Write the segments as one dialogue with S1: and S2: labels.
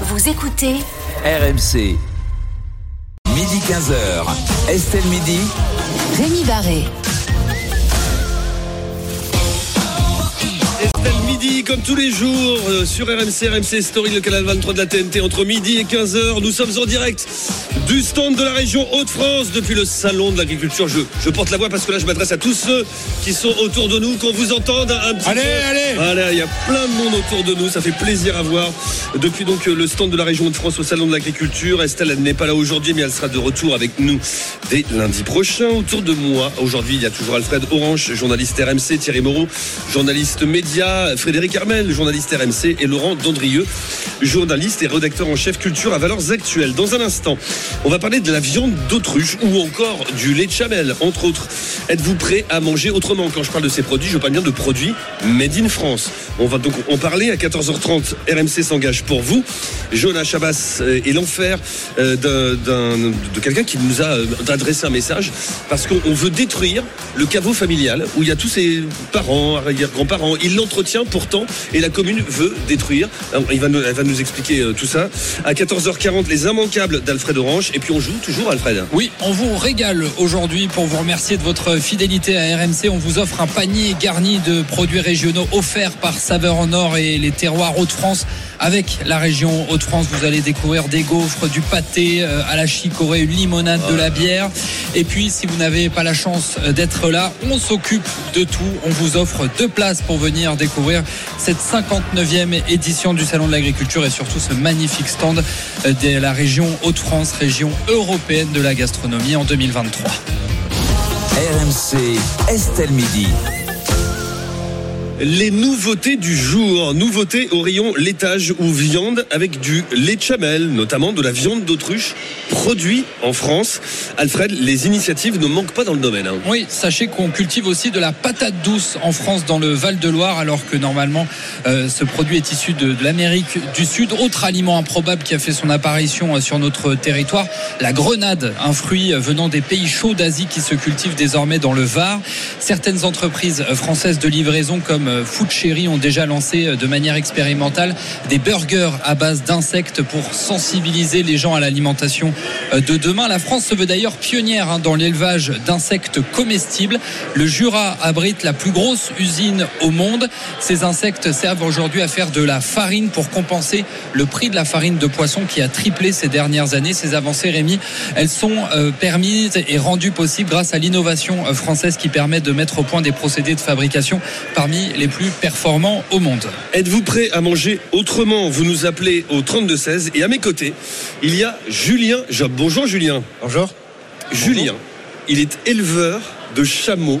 S1: Vous écoutez
S2: RMC. Midi 15h. Estelle Midi.
S1: Rémi Barré.
S3: Midi, comme tous les jours, euh, sur RMC, RMC Story, le canal 23 de la TNT, entre midi et 15h. Nous sommes en direct du stand de la région Hauts-de-France depuis le salon de l'agriculture. Je, je porte la voix parce que là, je m'adresse à tous ceux qui sont autour de nous, qu'on vous entende un petit
S4: Allez,
S3: peu.
S4: allez
S3: Allez, il y a plein de monde autour de nous, ça fait plaisir à voir. Depuis donc euh, le stand de la région Hauts-de-France au salon de l'agriculture, Estelle, elle n'est pas là aujourd'hui, mais elle sera de retour avec nous dès lundi prochain. Autour de moi, aujourd'hui, il y a toujours Alfred Orange, journaliste RMC, Thierry Moreau, journaliste média, Frédéric Armel, journaliste RMC, et Laurent Dandrieux, journaliste et rédacteur en chef culture à valeurs actuelles. Dans un instant, on va parler de la viande d'autruche ou encore du lait de chamel, entre autres. Êtes-vous prêt à manger autrement? Quand je parle de ces produits, je parle bien de produits made in France. On va donc en parler à 14h30. RMC s'engage pour vous. Jonas Chabas euh, et l'enfer euh, d'un- de quelqu'un qui nous a euh, adressé un message parce qu'on veut détruire le caveau familial où il y a tous ses parents, arrière-grands-parents. Il l'entretient pourtant et la commune veut détruire. Il va nous, elle va nous expliquer euh, tout ça. À 14h40, les immanquables d'Alfred Orange. Et puis on joue toujours Alfred.
S4: Oui, on vous régale aujourd'hui pour vous remercier de votre fidélité à RMC. On vous offre un panier garni de produits régionaux offerts par Saveur en Or et les terroirs Hauts-de-France. Avec la région Hauts-de-France, vous allez découvrir des gaufres, du pâté euh, à la chicorée, une limonade, de la bière. Et puis, si vous n'avez pas la chance euh, d'être là, on s'occupe de tout. On vous offre deux places pour venir découvrir cette 59e édition du Salon de l'Agriculture et surtout ce magnifique stand euh, de la région Hauts-de-France, région européenne de la gastronomie en 2023.
S2: RMC. Estelle Midi.
S3: Les nouveautés du jour. Nouveautés au rayon laitage ou viande avec du lait de chamel, notamment de la viande d'autruche produit en France. Alfred, les initiatives ne manquent pas dans le domaine. hein.
S4: Oui, sachez qu'on cultive aussi de la patate douce en France dans le Val-de-Loire, alors que normalement euh, ce produit est issu de, de l'Amérique du Sud. Autre aliment improbable qui a fait son apparition euh, sur notre territoire, la grenade, un fruit euh, venant des pays chauds d'Asie qui se cultive désormais dans le Var. Certaines entreprises françaises de livraison comme euh, Food Cherry ont déjà lancé euh, de manière expérimentale des burgers à base d'insectes pour sensibiliser les gens à l'alimentation euh, de demain. La France se veut d'ailleurs pionnière hein, dans l'élevage d'insectes comestibles. Le Jura abrite la plus grosse usine au monde. Ces insectes servent aujourd'hui à faire de la farine pour compenser le prix de la farine de poisson qui a triplé ces dernières années. Ces avancées, Rémi, elles sont permises et rendues possibles grâce à l'innovation française qui permet de mettre au point des procédés de fabrication parmi les plus performants au monde.
S3: Êtes-vous prêt à manger autrement? Vous nous appelez au 3216 et à mes côtés, il y a Julien Job. Bonjour Julien.
S5: Bonjour.
S3: Julien, il est éleveur de chameaux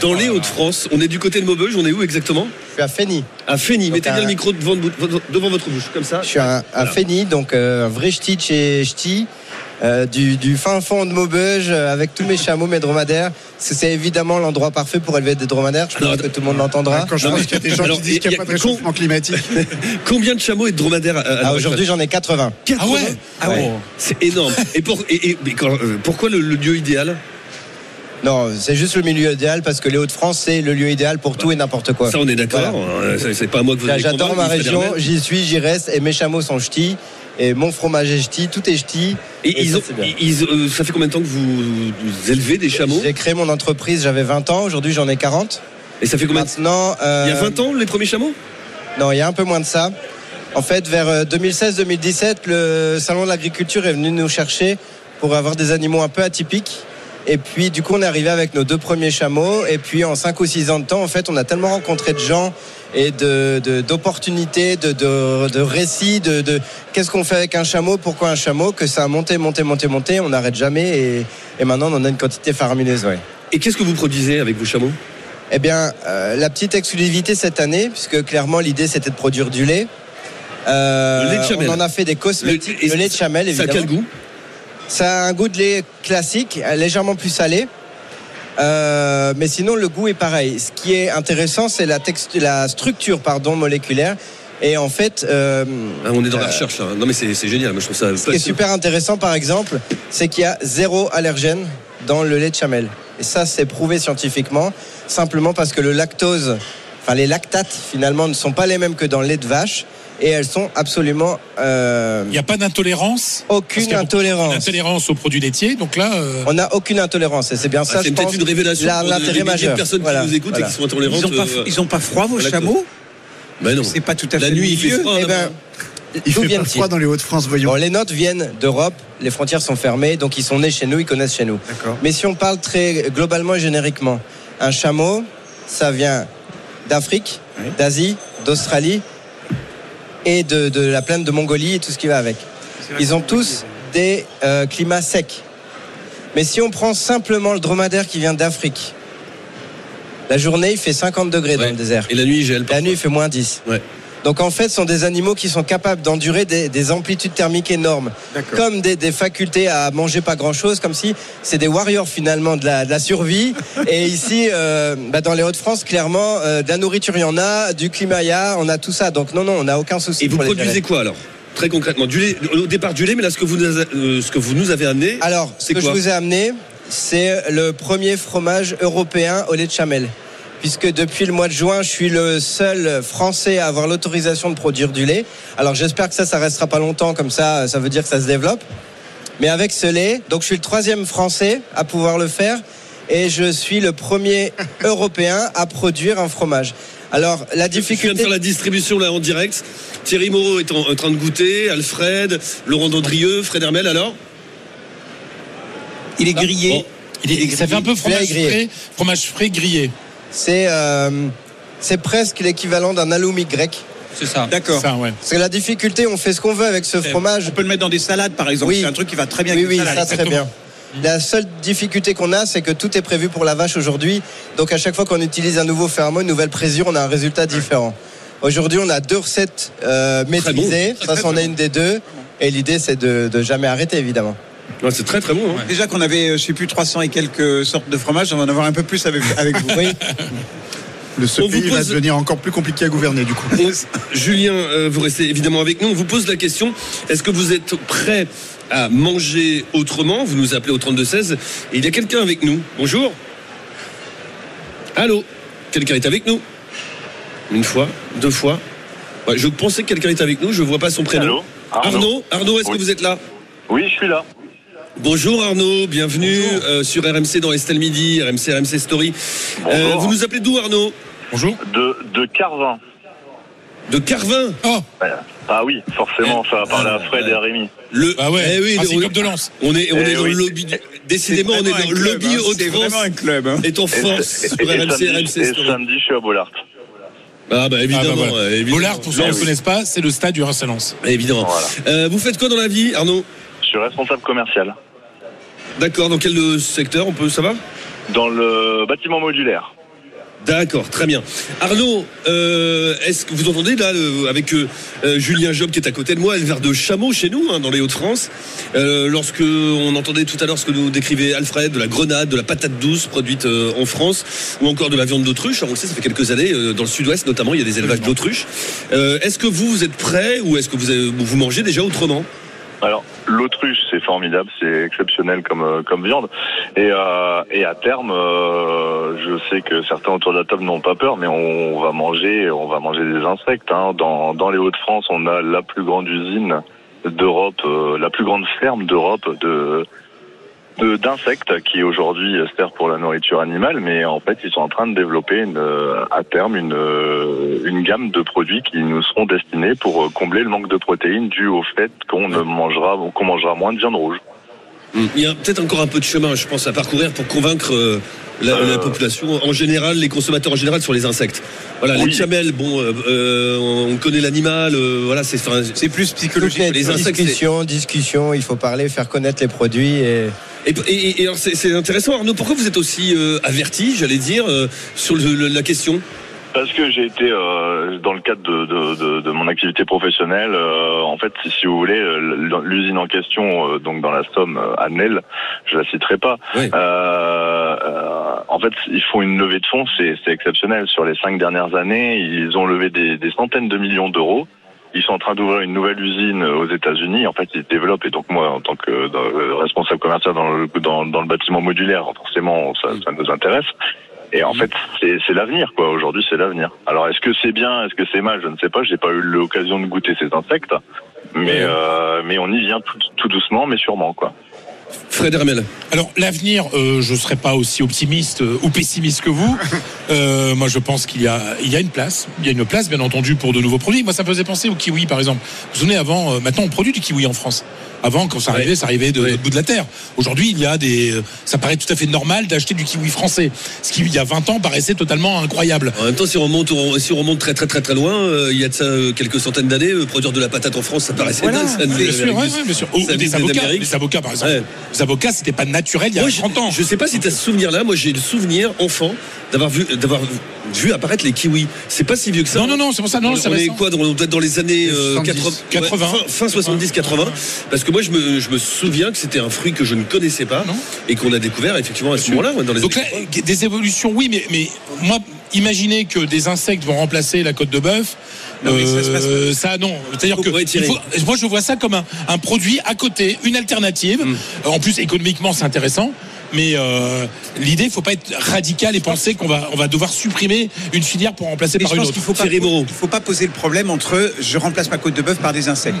S3: dans les Hauts-de-France. On est du côté de Maubeuge, on est où exactement?
S5: Je suis à Fény.
S3: À Fény. Mettez bien
S5: à-
S3: le micro devant, votre- devant votre bouche, comme ça.
S5: Je suis à, à
S3: Voilà.
S5: Fény, donc euh, un vrai ch'ti de chez ch'ti. Euh, du, du fin fond de Maubeuge euh, avec tous mes chameaux, mes dromadaires. Parce que c'est évidemment l'endroit parfait pour élever des dromadaires. Je pense que tout le monde l'entendra.
S6: Quand je
S3: Non,
S6: pense qu'il y a des gens
S3: alors,
S6: qui disent qu'il n'y a
S3: a
S6: pas de réchauffement climatique.
S3: Combien de chameaux et de dromadaires à
S5: Ah, Aujourd'hui, j'en ai 80.
S3: actuelle 80
S4: Ah ouais.
S3: C'est énorme. Et, pour, et- et- mais quand- euh, pourquoi le, le lieu idéal?
S5: Non, c'est juste le milieu idéal parce que les Hauts-de-France, c'est le lieu idéal pour tout et n'importe quoi.
S3: Ça, on est d'accord. Euh, c'est- C'est pas à moi que vous allez
S5: J'adore ma région, j'y suis, j'y reste et mes chameaux sont ch'tis. Et mon fromage est ch'ti, tout est ch'ti.
S3: Et,
S5: Et
S3: ils
S5: ça,
S3: ont,
S5: c'est bien.
S3: ils- euh, ça fait combien de temps que vous, vous élevez des chameaux?
S5: J'ai créé mon entreprise, j'avais 20 ans, aujourd'hui j'en ai 40.
S3: Et ça fait combien de...
S5: Maintenant, euh,
S3: Il y a 20 ans, les premiers chameaux?
S5: Non, il y a un peu moins de ça. En fait, vers euh, 2016-2017, le Salon de l'Agriculture est venu nous chercher pour avoir des animaux un peu atypiques. Et puis, du coup, on est arrivé avec nos deux premiers chameaux. Et puis, en 5 ou 6 ans de temps, en fait, on a tellement rencontré de gens et de, de- d'opportunités, de, de, de récits, de, de qu'est-ce qu'on fait avec un chameau, pourquoi un chameau, que ça a monté, monté, monté, monté. On n'arrête jamais. Et, et maintenant, on en a une quantité faramineuse, ouais.
S3: Et qu'est-ce que vous produisez avec vos chameaux?
S5: Eh bien, euh, la petite exclusivité cette année, puisque clairement l'idée c'était de produire du lait. Euh,
S3: Le lait de chamel.
S5: On en a fait des cosmétiques.
S3: Le-
S5: Le, lait de chamel,
S3: Ça a
S5: évidemment.
S3: quel goût?
S5: Ça a un goût de lait classique, euh, légèrement plus salé. Euh, mais sinon, le goût est pareil. Ce qui est intéressant, c'est la, la structure pardon, moléculaire. Et en fait, euh,
S3: Ah, On est dans la recherche là. Non mais c'est c'est génial, moi je trouve ça.
S5: ce qui est super intéressant, par exemple, c'est qu'il y a zéro allergène dans le lait de chamel. Et ça, c'est prouvé scientifiquement, simplement parce que le lactose, enfin les lactates, finalement, ne sont pas les mêmes que dans le lait de vache. Et elles sont absolument euh,
S6: Il n'y a pas d'intolérance?
S5: aucune intolérance.
S6: D'intolérance aux produits laitiers. Donc là, euh,
S5: On n'a aucune intolérance et c'est bien ça,
S3: Ah, c'est
S5: je
S3: peut-être une révélation
S5: la-
S3: pour
S5: l'intérêt majeur.
S3: personnes
S5: Voilà,
S3: qui nous écoutent
S5: voilà.
S3: et qui sont intolérantes.
S7: Ils ont pas,
S3: euh,
S7: ils ont pas froid vos
S3: la
S7: chameaux?
S3: bah non.
S7: C'est pas tout à fait
S3: La nuit, il fait froid.
S5: Eh
S3: là-bas.
S5: ben,
S8: Il fait pas froid dans les Hauts-de-France, voyons.
S5: Bon, les notes viennent d'Europe, les frontières sont fermées, donc ils sont nés chez nous, ils connaissent chez nous.
S8: D'accord.
S5: Mais si on parle très globalement et génériquement, un chameau, ça vient d'Afrique,
S8: Oui.
S5: d'Asie, d'Australie et de, de la plaine de Mongolie et tout ce qui va avec. Ils ont tous des euh, climats secs. Mais si on prend simplement le dromadaire qui vient d'Afrique, la journée il fait 50 degrés dans le désert.
S3: Et la nuit, il gèle.
S5: La nuit, il fait moins 10.
S3: Ouais.
S5: Donc en fait, ce sont des animaux qui sont capables d'endurer des, des amplitudes thermiques énormes, comme des, des facultés à manger pas grand-chose, comme si c'est des warriors finalement de la, de la survie. Et ici, euh, bah, dans les Hauts-de-France, clairement, euh, de la nourriture, il y en a, du climat, il y a, on a tout ça. Donc non, non, on n'a aucun souci
S3: Et vous
S5: les
S3: produisez quoi alors? Très concrètement, du lait, au départ du lait, mais là ce que vous nous, euh, ce que vous nous avez amené,
S5: Alors, ce
S3: C'est
S5: que je vous ai amené, c'est le premier fromage européen au lait de chamel. Puisque depuis le mois de juin, je suis le seul Français à avoir l'autorisation de produire du lait. Alors j'espère que ça, ça restera pas longtemps, comme ça, ça veut dire que ça se développe. Mais avec ce lait, donc je suis le troisième Français à pouvoir le faire. Et je suis le premier Européen à produire un fromage. Alors la
S3: je viens de
S5: difficulté...
S3: faire la distribution là en direct. Thierry Moreau est en, en train de goûter, Alfred, Laurent Dandrieux, Fred Hermel alors?
S7: Il est grillé.
S3: Bon.
S6: il est- ça fait un peu fromage
S5: grillé.
S6: frais, fromage frais grillé.
S5: C'est euh, c'est presque l'équivalent d'un halloumi grec.
S4: C'est ça.
S7: D'accord.
S6: Ça, ouais.
S5: Parce que la difficulté, on fait ce qu'on veut avec ce fromage.
S7: On peut le mettre dans des salades, par exemple.
S5: Oui.
S7: C'est un truc qui va très bien
S5: Oui,
S7: avec
S5: oui, ça très bien. La seule difficulté qu'on a, c'est que tout est prévu pour la vache aujourd'hui. Donc à chaque fois qu'on utilise un nouveau ferment, une nouvelle présure, on a un résultat différent. Aujourd'hui, on a deux recettes euh, maîtrisées.
S7: Très
S5: Ça, c'en est une des deux. Et l'idée, c'est de, de jamais arrêter, évidemment.
S3: C'est très très bon. hein.
S7: Déjà qu'on avait, euh, je sais plus, 300 et quelques sortes de fromages, on va en avoir un peu plus avec, avec vous.
S5: Oui.
S8: Le ce
S3: On
S8: va devenir encore plus compliqué à gouverner, du coup.
S3: On- Julien, euh, vous restez évidemment avec nous. On vous pose la question est-ce que vous êtes prêt à manger autrement? Vous nous appelez au 3216. Et il y a quelqu'un avec nous. Bonjour. Allô Quelqu'un est avec nous Une fois, deux fois. Ouais, je pensais que quelqu'un est avec nous. Je vois pas son prénom.
S9: Allô?
S3: Arnaud, Arnaud, est-ce
S9: Oui.
S3: que vous êtes là?
S9: Oui, je suis là.
S3: Bonjour Arnaud, bienvenue euh, sur RMC dans Estelle Midi, RMC, RMC Story. Euh,
S9: Bonjour.
S3: vous nous appelez d'où Arnaud?
S6: Bonjour.
S9: De, de Carvin.
S3: De Carvin?
S6: Oh,
S9: Ah oui, forcément, ça va parler à Fred et à Rémi.
S3: Le,
S6: bah ouais.
S3: Eh oui,
S6: Ah,
S3: on-
S6: de lance.
S3: On est, on
S9: Eh
S3: est dans
S9: oui.
S3: le lobby. du- Décidément, on est dans le lobby
S7: hein. C'est vraiment un club. hein.
S3: Est en
S9: Et,
S3: force
S9: et-
S3: sur
S9: et
S3: RMC,
S9: samedi,
S3: RMC
S9: et samedi, je suis à Bollard.
S3: Ah bah évidemment.
S6: Ah, bah, voilà.
S3: euh, évidemment.
S6: Bollard, pour ceux qui
S9: Eh
S6: ne
S9: oui.
S6: connaissent pas, c'est le stade du RC Lens.
S3: Évidemment.
S9: Voilà.
S3: Euh, vous faites quoi dans la vie, Arnaud?
S9: Suis responsable commercial
S3: D'accord. Dans quel euh, secteur On peut savoir
S9: dans le bâtiment modulaire.
S3: D'accord, très bien. Arnaud, euh, est-ce que vous entendez là avec euh, Julien Job qui est à côté de moi, éleveur de chameaux chez nous, hein, dans les Hauts-de-France. Lorsque on entendait tout à l'heure ce que nous décrivait Alfred, de la grenade, de la patate douce produite en France, ou encore de la viande d'autruche. On le sait, ça fait quelques années dans le Sud-Ouest notamment, il y a des élevages d'autruche. Est-ce que vous vous êtes prêt ou est-ce que vous, avez- vous mangez déjà autrement?
S9: Alors, l'autruche, c'est formidable, c'est exceptionnel comme, euh, comme viande. Et, euh, et à terme, euh, je sais que certains autour de la table n'ont pas peur, mais on va manger, on va manger des insectes. hein. Dans, dans les Hauts-de-France, on a la plus grande usine d'Europe, euh, la plus grande ferme d'Europe de de- d'insectes qui aujourd'hui sert pour la nourriture animale, mais en fait ils sont en train de développer une, à terme une, une gamme de produits qui nous seront destinés pour combler le manque de protéines dû au fait qu'on ne mangera qu'on mangera moins de viande rouge.
S3: Il y a peut-être encore un peu de chemin, je pense, à parcourir pour convaincre euh, la,
S9: Euh.
S3: la population en général, les consommateurs en général sur les insectes. Voilà, les chamelles, bon, euh, euh, on connaît l'animal, euh, voilà, c'est enfin,
S7: C'est plus psychologique.
S5: les
S3: les insectes,
S5: discussions, discussions, il faut parler, faire connaître les produits. Et...
S3: Et, et- et alors c'est c'est intéressant, Arnaud. Pourquoi vous êtes aussi euh, averti, j'allais dire, euh, sur le- le- la question?
S9: Parce que j'ai été euh, dans le cadre de, de, de, de mon activité professionnelle. euh, en fait, si, si vous voulez, euh, l'usine en question, euh, donc dans la Somme, euh, à Nel, je la citerai pas.
S3: Oui.
S9: Euh, euh, en fait, ils font une levée de fonds, c'est c'est exceptionnel. Sur les cinq dernières années, ils ont levé des, des centaines de millions d'euros. Ils sont en train d'ouvrir une nouvelle usine aux États-Unis. En fait, ils développent et donc moi, en tant que euh, responsable commercial dans le, dans, dans le bâtiment modulaire, forcément, ça, ça nous intéresse. Et en fait, c'est c'est l'avenir, quoi. Aujourd'hui, c'est l'avenir. Alors, est-ce que c'est bien, est-ce que c'est mal Je ne sais pas. J'ai pas eu l'occasion de goûter ces insectes, mais euh, mais on y vient tout, tout doucement, mais sûrement, quoi.
S3: Fred Hermel.
S6: Alors l'avenir, euh, je ne serais pas aussi optimiste euh, ou pessimiste que vous. Euh, moi, je pense qu'il y a, il y a une place. Il y a une place, bien entendu, pour de nouveaux produits. Moi, ça me faisait penser au kiwi, par exemple. Vous souvenez, avant, maintenant, on produit du kiwi en France. Avant, quand ça arrivait, ça arrivait de l'autre bout de la terre. Aujourd'hui, il y a des, euh, ça paraît tout à fait normal d'acheter du kiwi français. Ce qui, il y a 20 ans, paraissait totalement incroyable.
S3: En même temps, si on remonte, si on remonte très très très très loin, euh, il y a de ça euh, quelques centaines d'années, euh, produire de la patate en France, ça paraissait
S7: Voilà,
S3: dingue,
S6: Bien sûr, ouais, bien sûr. Ou des avocats, des avocats, par exemple.
S3: Ouais.
S6: Les avocats, c'était pas naturel il y a
S3: Moi, je-
S6: 30 ans.
S3: Je sais pas si tu as ce souvenir-là. Moi, j'ai le souvenir, enfant, d'avoir vu, d'avoir vu apparaître les kiwis. C'est pas si vieux que ça.
S6: Non, non, non, c'est pour ça, non,
S3: on on est quoi dans, peut-être dans les années euh,
S8: 70,
S3: 80,
S6: 80.
S3: ouais, fin, fin 70 80 parce que moi je me, je me souviens que c'était un fruit que je ne connaissais pas
S6: Non.
S3: et qu'on a découvert effectivement à ce moment-là ouais, dans les
S6: Donc là,
S3: années 80.
S6: des évolutions, oui, mais, mais moi, imaginez que des insectes vont remplacer la côte de bœuf.
S7: Non, ça
S6: euh, ça, non. C'est-à-dire que faut- moi, je vois ça comme un, un produit à côté, une alternative.
S3: Mm.
S6: Euh, En plus, économiquement, c'est intéressant. Mais euh, l'idée, il faut pas être radical et penser qu'on va, on va devoir supprimer une filière pour remplacer
S7: Mais
S6: par
S7: je
S6: une
S7: pense
S6: autre.
S7: faut il faut pas poser le problème entre je remplace ma côte de bœuf par des insectes.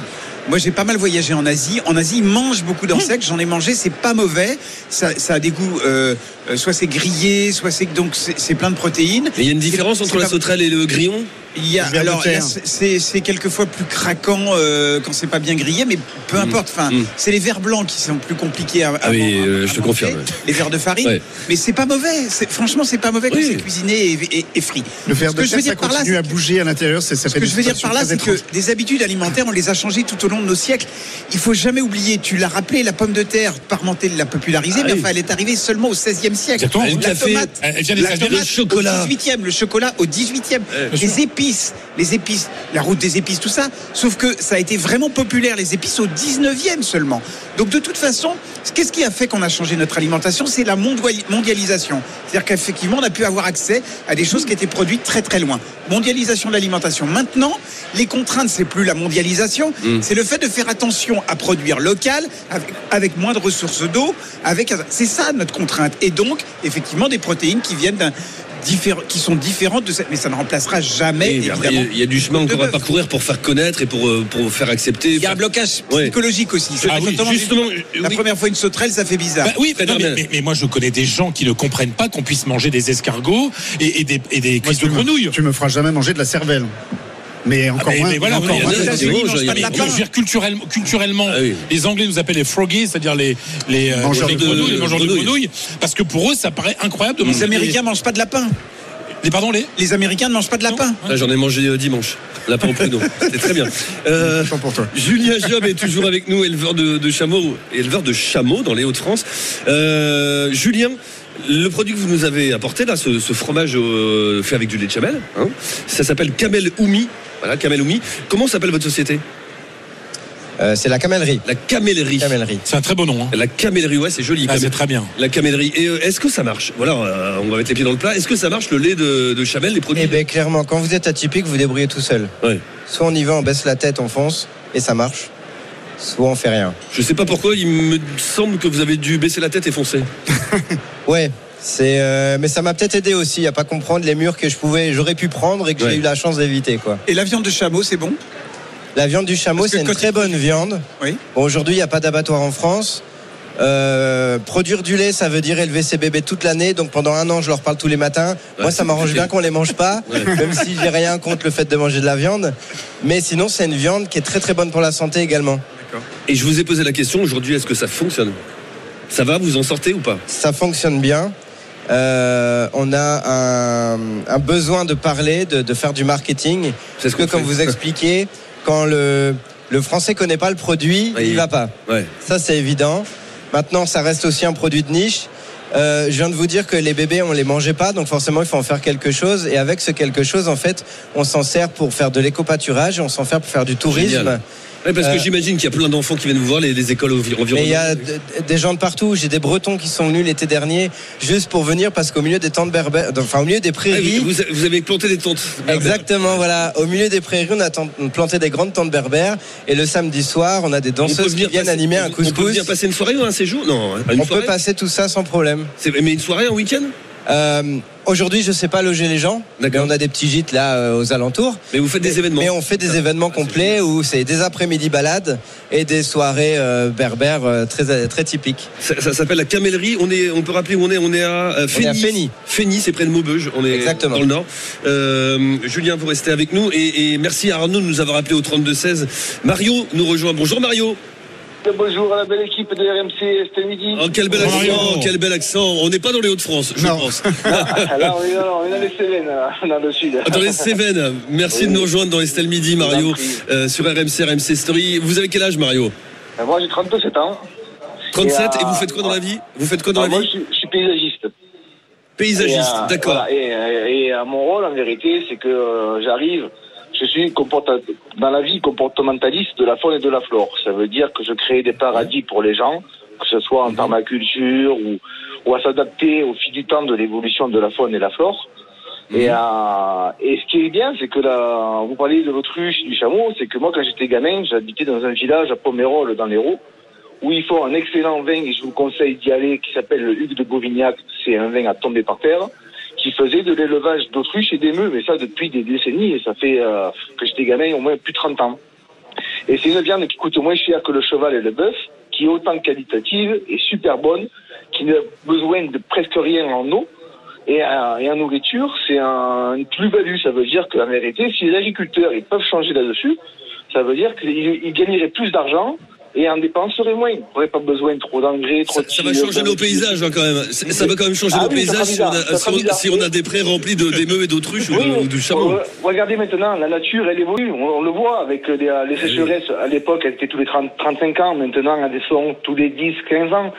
S7: Moi, j'ai pas mal voyagé en Asie. En Asie, ils mangent beaucoup d'insectes. J'en ai mangé, c'est pas mauvais. Ça, ça a des goûts. euh, euh, soit c'est grillé, soit c'est donc c'est plein de protéines.
S3: Mais il y a une différence entre la
S7: pas-
S3: sauterelle et le grillon?
S7: Il y a, alors, il y a-
S8: terre.
S7: c'est c'est quelquefois plus craquant euh, quand c'est pas bien grillé, mais peu importe. Enfin,
S3: Mm.
S7: c'est les vers blancs qui sont plus compliqués à, à
S3: Ah oui, euh,
S7: à
S3: je te confirme.
S7: Les vers de farine,
S3: Ouais.
S7: mais c'est pas mauvais. C'est- Franchement, c'est pas mauvais quand c'est cuisiné et, et- et frit.
S8: Le fer
S7: Ce
S8: de terre, ça
S7: là,
S8: continue
S7: c'est
S8: à bouger à l'intérieur. c'est- Ça
S7: Ce que je veux dire par là, c'est que des habitudes alimentaires, on les a changées tout au long de nos siècles. Il faut jamais oublier, tu l'as rappelé, la pomme de terre, Parmentier l'a popularisée,
S3: Ah
S7: mais
S3: oui.
S7: enfin, elle est arrivée seulement au XVIe siècle. La tomate, la tomate
S3: Le chocolat.
S7: au 18e, le chocolat au 18e,
S3: Ouais.
S7: les épices, les épices, la route des épices, tout ça. Sauf que ça a été vraiment populaire, les épices au 19e seulement. Donc de toute façon, qu'est-ce qui a fait qu'on a changé notre alimentation? C'est la mondialisation. C'est-à-dire qu'effectivement, on a pu avoir accès à des choses qui étaient produites très très loin. Mondialisation de l'alimentation. Maintenant, les contraintes, c'est plus la mondialisation,
S3: Mm.
S7: c'est le fait de faire attention à produire local, avec, avec moins de ressources d'eau, avec c'est ça notre contrainte. Et donc, effectivement, des protéines qui viennent d'un qui sont différentes de cette, mais ça ne remplacera jamais.
S3: Il y a du chemin encore à parcourir pour faire connaître et pour, euh, pour faire accepter.
S7: Il y a un blocage
S3: Ouais.
S7: psychologique aussi.
S6: Ah oui,
S3: Justement,
S7: la
S3: oui.
S7: première fois une sauterelle, ça fait bizarre.
S6: Bah oui, non, mais,
S3: Hermel.
S6: mais- mais moi je connais des gens qui ne comprennent pas qu'on puisse manger des escargots et, et des, et des cuisses de grenouille.
S8: Tu me feras jamais manger de la cervelle. Mais encore
S6: Ah, mais-
S8: moins.
S6: mais voilà,
S8: encore
S6: mais
S8: moins
S6: veux dire, culturellement, culturellement
S3: Ah oui.
S6: les Anglais nous appellent les froggies, c'est-à-dire les, les, euh,
S8: Mangeurs
S6: les
S8: de
S6: grenouilles, les mangeurs de
S3: grenouilles.
S6: grenouilles, parce que pour eux, ça paraît incroyable de manger.
S7: Les Américains mangent pas de lapin.
S6: Les, pardon, les
S7: Les Américains ne mangent pas de lapin.
S3: Là, J'en ai mangé euh, dimanche. Lapin au pruneau. C'est très bien. Euh,
S8: Tant pour toi.
S3: Julien Job est toujours avec nous, éleveur de, de chameaux, éleveur de chameaux dans les Hauts-de-France. Euh, Julien, le produit que vous nous avez apporté là, ce, ce fromage euh, fait avec du lait de chamel, hein, ça s'appelle Camel Oumi. Voilà, Camel Oumi. Comment s'appelle votre société?
S5: Euh, c'est la camellerie.
S3: La Camellerie.
S5: Camellerie.
S6: C'est un très beau nom. Hein.
S3: La Camellerie, ouais, c'est joli.
S6: Ah, c'est très bien.
S3: La camellerie. Et euh, est-ce que ça marche? Voilà, euh, on va mettre les pieds dans le plat. Est-ce que ça marche le lait de, de chamel, les produits?
S5: Eh bien, clairement, quand vous êtes atypique, vous débrouillez tout seul.
S3: Ouais.
S5: Soit on y va, on baisse la tête, on fonce, et ça marche. Soit on fait rien.
S3: Je sais pas pourquoi, il me semble que vous avez dû baisser la tête et foncer.
S5: Ouais. C'est, euh, mais ça m'a peut-être aidé aussi à pas comprendre les murs que je pouvais, j'aurais pu prendre et que
S3: Ouais.
S5: j'ai eu la chance d'éviter quoi.
S7: Et la viande de chameau, c'est bon?
S5: La viande du chameau, c'est une très bonne viande.
S7: Oui.
S5: Bon, aujourd'hui, il n'y a pas d'abattoir en France. Euh, produire du lait, ça veut dire élever ses bébés toute l'année. Donc pendant un an, je leur parle tous les matins. Moi,
S3: c'est
S5: ça m'arrange bien qu'on les mange pas,
S3: Ouais.
S5: même si j'ai rien contre le fait de manger de la viande. Mais sinon, c'est une viande qui est très très bonne pour la santé également.
S3: Et je vous ai posé la question aujourd'hui, est-ce que ça fonctionne? Ça va, vous en sortez ou pas?
S5: Ça fonctionne bien. Euh, on a un, un besoin de parler, de, de faire du marketing.
S3: C'est ce
S5: Parce que, comme vous expliquez, quand le, le français connaît pas le produit,
S3: Oui.
S5: il va pas.
S3: Ouais.
S5: Ça, c'est évident. Maintenant, ça reste aussi un produit de niche. Euh, je viens de vous dire que les bébés, on les mangeait pas, donc forcément, il faut en faire quelque chose. Et avec ce quelque chose, en fait, on s'en sert pour faire de l'éco-pâturage, on s'en sert pour faire du tourisme.
S3: Génial. Ouais, parce que
S5: Euh,
S3: j'imagine qu'il y a plein d'enfants qui viennent vous voir, les, les écoles envi- environnantes.
S5: Mais il y a des gens de partout. J'ai des Bretons qui sont venus l'été dernier juste pour venir parce qu'au milieu des tentes berbères, enfin au milieu des
S3: Ah,
S5: prairies.
S3: vous, vous avez- planté des tentes.
S5: Exactement, voilà. Au milieu des prairies, on a planté des grandes tentes berbères. Et le samedi soir, on a des danseuses qui viennent
S3: passer-
S5: animer un
S3: On peut
S5: couscous.
S3: venir passer une soirée ou un séjour? Non, hein, une
S5: On
S3: soirée.
S5: peut passer tout ça sans problème.
S3: Mais une soirée, un week-end?
S5: Euh, Aujourd'hui, je sais pas loger les gens. Mais on a des petits gîtes là euh, aux alentours.
S3: Mais vous faites des événements.
S5: Mais on fait des événements complets où c'est des après-midi balades et des soirées euh, berbères euh, très très typiques.
S3: Ça, ça s'appelle la Camellerie. On est, on peut rappeler où on est. On est à Fény.
S5: Fény.
S3: C'est près de Maubeuge. On est
S5: Exactement.
S3: dans le nord. Julien, vous restez avec nous et, et merci à Arnaud de nous avoir appelé au 32 16. Mario nous rejoint. Bonjour Mario.
S10: Bonjour à la belle équipe de RMC, c'était midi.
S3: Oh, quel bel accent, quel bel accent. On n'est pas dans les Hauts-de-France, je
S8: Non.
S3: pense.
S10: Ah, Là, on est dans, on est dans les Cévennes, dans le sud.
S3: Dans les Cévennes. Merci
S10: Oui.
S3: de nous rejoindre dans Estelle Midi, Mario,
S10: vous
S3: euh, sur RMC, RMC Story. Vous avez quel âge, Mario?
S10: Euh, Moi, j'ai 37 ans.
S3: 37. Et,
S10: Et, euh,
S3: vous faites quoi dans la vie? Vous faites quoi dans
S10: Ah,
S3: la
S10: moi,
S3: vie?
S10: je suis, je suis paysagiste.
S3: Paysagiste,
S10: Et, euh,
S3: d'accord.
S10: voilà, et, et, mon rôle, en vérité, c'est que euh, j'arrive, je suis dans la vie comportementaliste de la faune et de la flore. Ça veut dire que je crée des paradis pour les gens, que ce soit en
S3: Mhm.
S10: permaculture ou, ou à s'adapter au fil du temps de l'évolution de la faune et la flore.
S3: Mhm.
S10: Et, euh, et ce qui est bien, c'est que là, vous parlez de l'autruche, du chameau, c'est que moi, quand j'étais gamin, j'habitais dans un village à Pomerol, dans l'Hérault, où ils font un excellent vin, et je vous conseille d'y aller, qui s'appelle le Hugues de Gauvignac. C'est un vin à tomber par terre, qui faisait de l'élevage d'autruche et d'émeux, mais ça depuis des décennies, et ça fait euh, que j'étais gamin au moins plus de 30 ans. Et c'est une viande qui coûte moins cher que le cheval et le bœuf, qui est autant qualitative et super bonne, qui n'a besoin de presque rien en eau. Et, en nourriture, c'est un, une plus-value. Ça veut dire qu'en vérité, si les agriculteurs ils peuvent changer là-dessus, ça veut dire qu'ils ils gagneraient plus d'argent et en dépenseraient moins. Ils n'auraient pas besoin de trop d'engrais, trop
S3: Ça,
S10: de
S3: ça va changer nos paysages hein, quand même. Ça ça va quand même changer
S10: Ah
S3: nos
S10: oui,
S3: paysages si on, a, si, on, si on des prés remplis de- d'émeux et d'autruches ou,
S10: Oui,
S3: de- ou de chameaux.
S10: euh, regardez maintenant, la nature, elle évolue. On, on le voit avec les, les sécheresses. À l'époque, elle était tous les 30, 35 ans. Maintenant, elle descend tous les 10, 15 ans.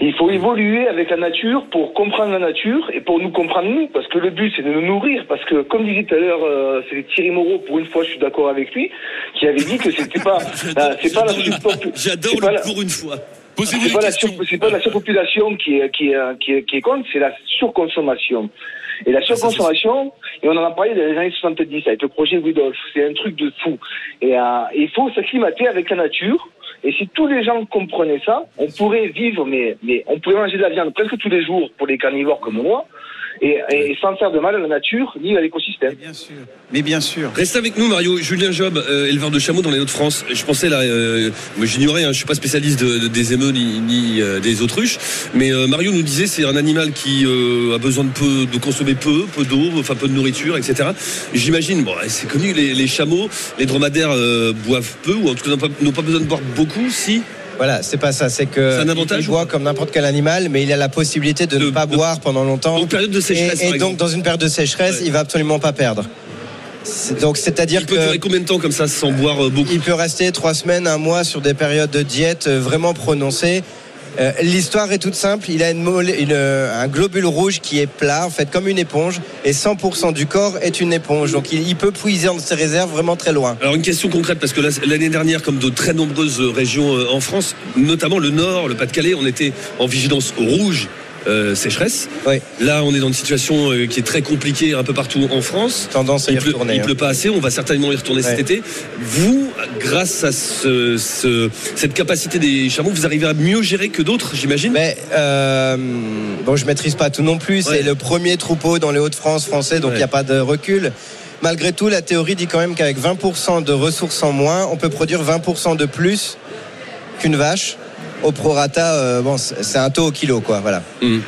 S10: Il faut évoluer avec la nature pour comprendre la nature et pour nous comprendre nous. Parce que le but, c'est de nous nourrir. Parce que, comme disait tout à l'heure, euh, c'est Thierry Moreau, pour une fois, je suis d'accord avec lui, qui avait dit que c'était pas, euh, c'est pas la
S3: J'adore le- pour une fois.
S6: Posez-vous
S10: c'est
S6: des
S10: pas, la
S6: questions.
S10: sur- c'est pas la surpopulation qui est, qui est, qui est, qui est compte, c'est la surconsommation. Et la surconsommation, et on en a parlé dans les années 70 avec le projet Rudolph, c'est un truc de fou. Et euh, il faut s'acclimater avec la nature. Et si tous les gens comprenaient ça, on pourrait vivre, mais, mais on pourrait manger de la viande presque tous les jours pour les carnivores comme moi, et, et sans faire de mal à la nature ni à l'écosystème.
S7: Bien sûr. Mais bien sûr.
S3: Reste avec nous, Mario. Julien Job, euh, éleveur de chameaux dans les Hauts-de-France. Je pensais là, euh, moi, j'ignorais, hein, je suis pas spécialiste de- de- des émeux ni, ni, euh, des autruches, mais euh, Mario nous disait c'est un animal qui euh, a besoin de peu, de consommer peu, peu d'eau, enfin peu de nourriture, etc. J'imagine, bon, c'est connu, les, les chameaux, les dromadaires euh, boivent peu ou en tout cas n'ont pas, n'ont pas besoin de boire beaucoup, si?
S5: Voilà, c'est pas ça. C'est que
S3: un avantage
S5: il boit comme n'importe quel animal, mais il a la possibilité de,
S3: De-
S5: ne pas
S3: de-
S5: boire pendant longtemps.
S3: Donc période de sécheresse,
S5: et, donc dans une période de sécheresse,
S3: Ouais.
S5: il va absolument pas perdre. C'est- Donc c'est-à-dire
S3: Il peut
S5: que
S3: durer combien de temps comme ça sans boire euh, beaucoup?
S5: il peut rester trois semaines, un mois sur des périodes de diète euh, vraiment prononcées. Euh, L'histoire est toute simple. Il a une mole- une, euh, un globule rouge qui est plat, en fait, comme une éponge, et 100% du corps est une éponge. Donc il, il peut puiser dans ses réserves vraiment très loin.
S3: Alors une question concrète parce que l'année dernière, comme de très nombreuses régions euh, en France, notamment le Nord, le Pas-de-Calais, on était en vigilance rouge. Euh, sécheresse.
S5: Oui.
S3: Là, on est dans une situation euh, qui est très compliquée un peu partout en France.
S5: Tendance à y
S3: Il pleut,
S5: retourner.
S3: il
S5: hein.
S3: pleut pas assez. On va certainement y retourner cet été. Vous, grâce à ce- ce- cette capacité des chameaux, vous arrivez à mieux gérer que d'autres, j'imagine?
S5: Mais euh, bon, je maîtrise pas tout non plus.
S3: Ouais.
S5: C'est le premier troupeau dans les Hauts-de-France français, donc il
S3: Ouais.
S5: n'y a pas de recul. Malgré tout, la théorie dit quand même qu'avec 20% de ressources en moins, on peut produire 20% de plus qu'une vache. Au prorata, euh, bon, c'est un taux au kilo, quoi. Voilà.
S3: Hum.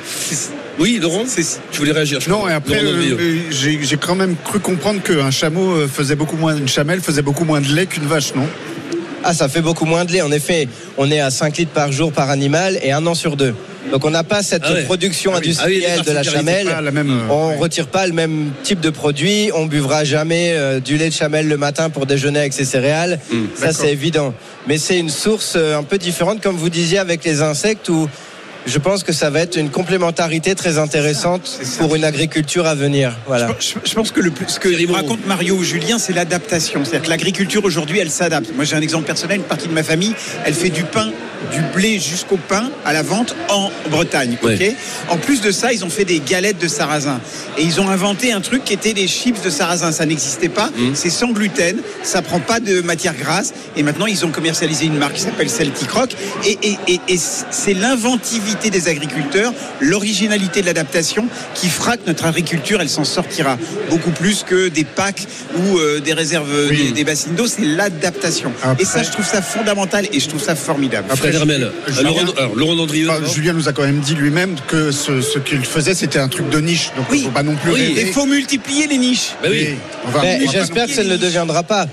S3: Oui, Laurent, tu voulais réagir je
S8: Non,
S3: crois.
S8: et après, euh, euh, j'ai quand même cru comprendre qu'un chameau faisait beaucoup moins, une chamelle faisait beaucoup moins de lait qu'une vache, non?
S5: Ah, ça fait beaucoup moins de lait. En effet, on est à 5 litres par jour par animal et un an sur deux. Donc on n'a pas cette
S3: Ah ouais.
S5: production
S3: Ah oui.
S5: industrielle
S3: Ah oui,
S5: de la chamelle.
S8: Pas la même. euh,
S5: On
S8: ouais.
S5: retire pas le même type de produit. On buvra jamais euh, du lait de chamelle le matin pour déjeuner avec ses céréales.
S3: Mm.
S5: Ça, c'est évident. Mais c'est une source euh, un peu différente, comme vous disiez, avec les insectes où je pense que ça va être une complémentarité très intéressante pour une agriculture à venir. Voilà.
S7: Je, je pense que le plus, ce que raconte Mario ou Julien, c'est l'adaptation. C'est-à-dire que l'agriculture aujourd'hui, elle s'adapte. Moi, j'ai un exemple personnel. Une partie de ma famille, elle fait du pain du blé jusqu'au pain à la vente en Bretagne. ok?
S3: Ouais.
S7: en plus de ça, ils ont fait des galettes de sarrasin. Et ils ont inventé un truc qui était les chips de sarrasin. Ça n'existait pas.
S3: Mmh.
S7: C'est sans gluten. Ça prend pas de matière grasse. Et maintenant, ils ont commercialisé une marque qui s'appelle Celtic Rock. Et, et- et- et c'est l'inventivité des agriculteurs, l'originalité de l'adaptation qui fera que notre agriculture, elle s'en sortira beaucoup plus que des packs ou euh, des réserves,
S8: Oui.
S7: des, des bassines d'eau. C'est l'adaptation. Et ça, je trouve ça fondamental et je trouve ça formidable.
S8: Après,
S3: Hermel. Euh, Laurent, alors, Laurent Dandrieux.
S8: Enfin, Julien nous a quand même dit lui-même que ce, ce qu'il faisait, c'était un truc de niche. Donc, il
S7: Oui.
S8: faut pas non plus
S3: Oui.
S7: Il faut multiplier les niches.
S3: Bah oui.
S5: J'espère que ça ne le deviendra pas.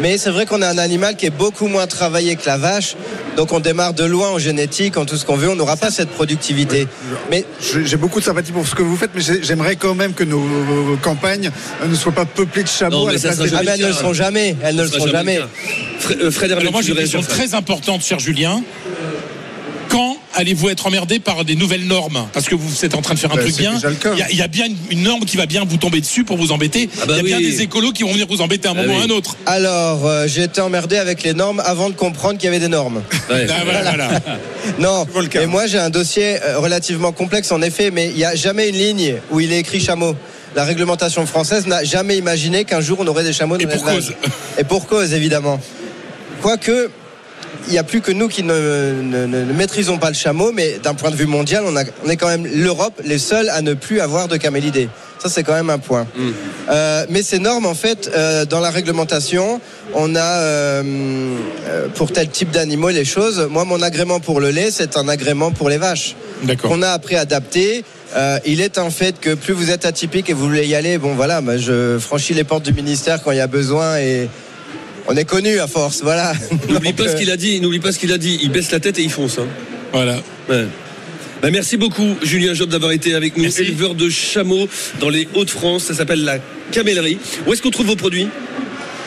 S5: Mais c'est vrai qu'on a un animal qui est beaucoup moins travaillé que la vache. Donc on démarre de loin en génétique, en tout ce qu'on veut. On n'aura pas cette productivité. Mais
S8: J'ai beaucoup de sympathie pour ce que vous faites, mais j'ai- j'aimerais quand même que nos campagnes euh, ne soient pas peuplées de
S3: Non,
S8: chameaux
S3: mais
S8: à la
S3: ça
S8: place
S3: sera
S8: des
S3: jamais
S5: ah, mais elles ne le seront jamais. Elles ne le seront jamais.
S3: euh,
S6: Alors moi j'ai une question très importante, cher Julien. Quand allez-vous être emmerdé par des nouvelles normes Parce que vous êtes en train de faire un
S8: Bah,
S6: truc bien. Il y a- il y, a bien une, norme qui va bien vous tomber dessus pour vous embêter.
S3: Ah bah
S6: Il y a bien des écolos qui vont venir vous embêter à un
S3: Ah
S6: moment
S3: oui.
S6: ou à un autre.
S5: Alors, euh, j'ai été emmerdé avec les normes avant de comprendre qu'il y avait des normes.
S3: Ouais.
S6: Ah, voilà, voilà.
S5: Non, et moi j'ai un dossier euh, relativement complexe en effet, mais il n'y a jamais une ligne où il est écrit chameau. La réglementation française n'a jamais imaginé qu'un jour on aurait des chameaux dans
S6: Et
S5: les
S6: pour cause.
S5: Et pour cause, évidemment. Quoique, il n'y a plus que nous qui ne, ne- ne- ne maîtrisons pas le chameau, mais d'un point de vue mondial, on, a- on est quand même l'Europe les seuls à ne plus avoir de camélidés. Ça, c'est quand même un point. Euh, mais ces normes, en fait, euh, dans la réglementation, on a euh, pour tel type d'animaux les choses. Moi, mon agrément pour le lait, c'est un agrément pour les vaches
S6: D'accord.
S5: qu'on a après adapté. Il est un fait que plus vous êtes atypique et vous voulez y aller, bon voilà, bah, je franchis les portes du ministère quand il y a besoin et on est connu à force, voilà.
S3: N'oublie pas ce qu'il a dit. N'oublie pas ce qu'il a dit. Il baisse la tête et il fonce. hein.
S6: Voilà.
S3: Ouais. Bah, merci beaucoup, Julien Job, d'avoir été avec nous.
S6: Merci.
S3: Éleveur de chameaux dans les Hauts-de-France. Ça s'appelle la Camellerie. Où est-ce qu'on trouve vos produits?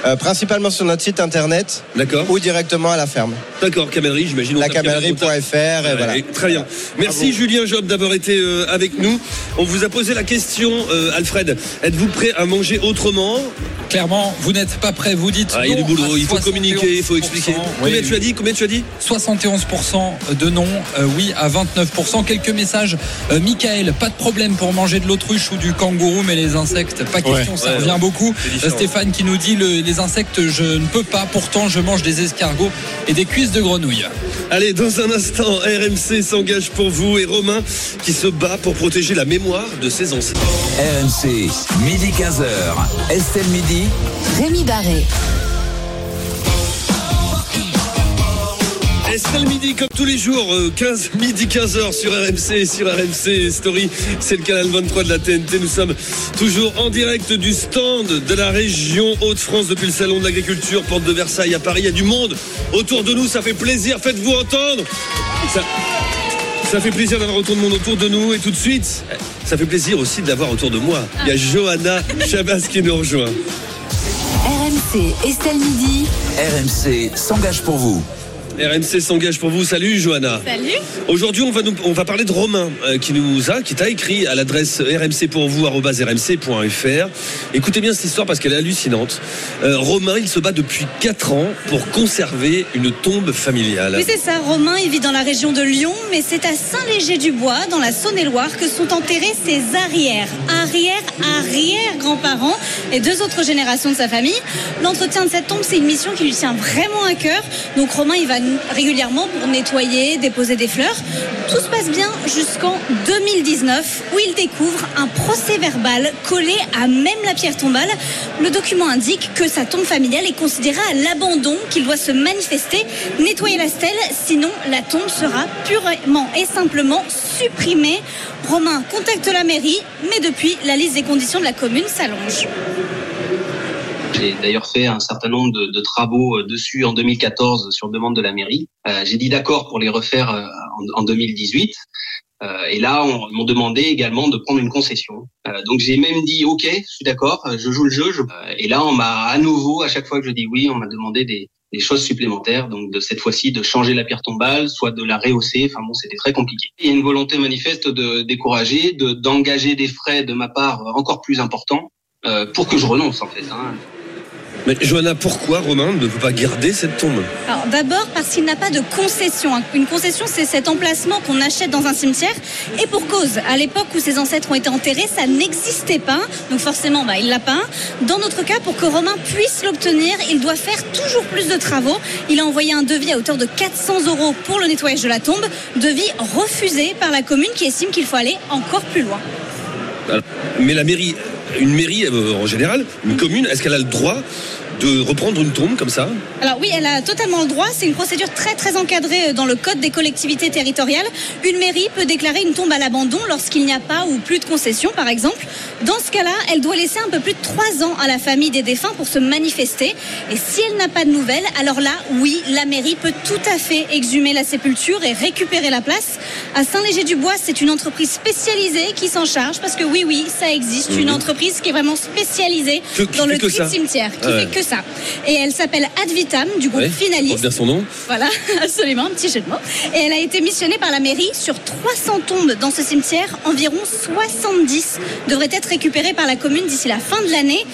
S5: Euh, principalement sur notre site internet
S3: D'accord.
S5: ou directement à la ferme.
S3: D'accord, Camellerie, j'imagine. on tape
S5: Lacamellerie.fr et voilà.
S3: et Très bien. Merci Julien Job d'avoir été euh, avec nous. On vous a posé la question, euh, Alfred. Êtes-vous prêt à manger autrement?
S4: Clairement, vous n'êtes pas prêt, vous dites.
S3: Ah, Il y a du boulot, il faut communiquer, il faut
S4: 71%.
S3: expliquer.
S4: Oui,
S3: Combien tu as dit Combien tu as dit?
S4: 71% de non, euh, oui à 29%. Quelques messages. Euh, Michael, pas de problème pour manger de l'autruche ou du kangourou, mais les insectes, pas
S6: Ouais.
S4: question, ça
S3: Ouais,
S4: revient
S3: ouais.
S4: beaucoup. Stéphane qui nous dit le- les insectes, je ne peux pas, pourtant je mange des escargots et des cuisses de grenouille.
S3: Allez, dans un instant, RMC s'engage pour vous et Romain qui se bat pour protéger la mémoire de ses ancêtres.
S2: RMC, midi 15h. Estelle Midi.
S1: Rémi Barré.
S3: Estelle Midi, comme tous les jours, euh, 15, midi 15h sur RMC et sur RMC Story. C'est le canal 23 de la TNT. Nous sommes toujours en direct du stand de la région Hauts-de-France depuis le Salon de l'Agriculture, porte de Versailles à Paris. Il y a du monde autour de nous. Ça fait plaisir. Faites-vous entendre. Ça, ça fait plaisir d'avoir autant de monde autour de nous. Et tout de suite, ça fait plaisir aussi d'avoir autour de moi. Il y a Johanna Chabas qui nous rejoint.
S1: RMC, Estelle Midi.
S2: RMC s'engage pour vous.
S3: RMC s'engage pour vous. Salut Johanna.
S11: Salut.
S3: Aujourd'hui, on va nous, on va parler de Romain euh, qui nous a, qui t'a écrit à l'adresse rmcpourvous@rmc.fr. Écoutez bien cette histoire parce qu'elle est hallucinante. Euh, Romain, il se bat depuis 4 ans pour conserver une tombe familiale.
S11: Oui, c'est ça. Romain, il vit dans la région de Lyon, mais c'est à Saint-Léger-du-Bois, dans la Saône-et-Loire, que sont enterrés ses arrières, arrière, arrière grands-parents et deux autres générations de sa famille. L'entretien de cette tombe, c'est une mission qui lui tient vraiment à cœur. Donc Romain, il va régulièrement pour nettoyer, déposer des fleurs. Tout se passe bien jusqu'en 2019, où il découvre un procès verbal collé à même la pierre tombale. Le document indique que sa tombe familiale est considérée à l'abandon, qu'il doit se manifester, nettoyer la stèle, sinon la tombe sera purement et simplement supprimée. Romain contacte la mairie, mais depuis, la liste des conditions de la commune s'allonge.
S12: J'ai d'ailleurs fait un certain nombre de, de travaux euh, dessus en 2014 sur demande de la mairie. Euh, J'ai dit d'accord pour les refaire euh, en, en 2018. Euh, et là, on m'ont demandé également de prendre une concession. Euh, donc j'ai même dit OK, je suis d'accord, euh, je joue le jeu. je- et là, on m'a à nouveau, à chaque fois que je dis oui, on m'a demandé des, des choses supplémentaires. Donc de cette fois-ci, de changer la pierre tombale, soit de la rehausser. Enfin bon, c'était très compliqué. Il y a une volonté manifeste de décourager, de d'engager des frais de ma part encore plus importants euh, pour que je renonce en fait. Hein.
S3: Mais Johanna, pourquoi Romain ne peut pas garder cette tombe?
S11: Alors d'abord parce qu'il n'a pas de concession. hein. Une concession, c'est cet emplacement qu'on achète dans un cimetière. Et pour cause, à l'époque où ses ancêtres ont été enterrés, ça n'existait pas. Donc forcément, bah, il l'a pas. Dans notre cas, pour que Romain puisse l'obtenir, il doit faire toujours plus de travaux. Il a envoyé un devis à hauteur de 400 euros pour le nettoyage de la tombe. Devis refusé par la commune qui estime qu'il faut aller encore plus loin.
S3: Mais la mairie, une mairie euh, en général, une commune, est-ce qu'elle a le droit de reprendre une tombe comme ça
S11: Alors oui, elle a totalement le droit. C'est une procédure très très encadrée dans le code des collectivités territoriales. Une mairie peut déclarer une tombe à l'abandon lorsqu'il n'y a pas ou plus de concession, par exemple. Dans ce cas-là, elle doit laisser un peu plus de trois ans à la famille des défunts pour se manifester. Et si elle n'a pas de nouvelles, alors là, oui, la mairie peut tout à fait exhumer la sépulture et récupérer la place. À Saint-Léger-du-Bois, c'est une entreprise spécialisée qui s'en charge parce que oui, oui, ça existe.
S3: Mhm.
S11: Une entreprise qui est vraiment spécialisée
S3: Que- qui
S11: dans le tri de cimetière, qui
S3: Ah ouais.
S11: fait que ça. Et elle s'appelle Advitam du groupe
S3: Ouais,
S11: Finaliste.
S3: porte bien son nom.
S11: Voilà, absolument, un petit jeu de mots. Et elle a été missionnée par la mairie sur 300 tombes dans ce cimetière. Environ 70 devraient être récupérées par la commune d'ici la fin de l'année.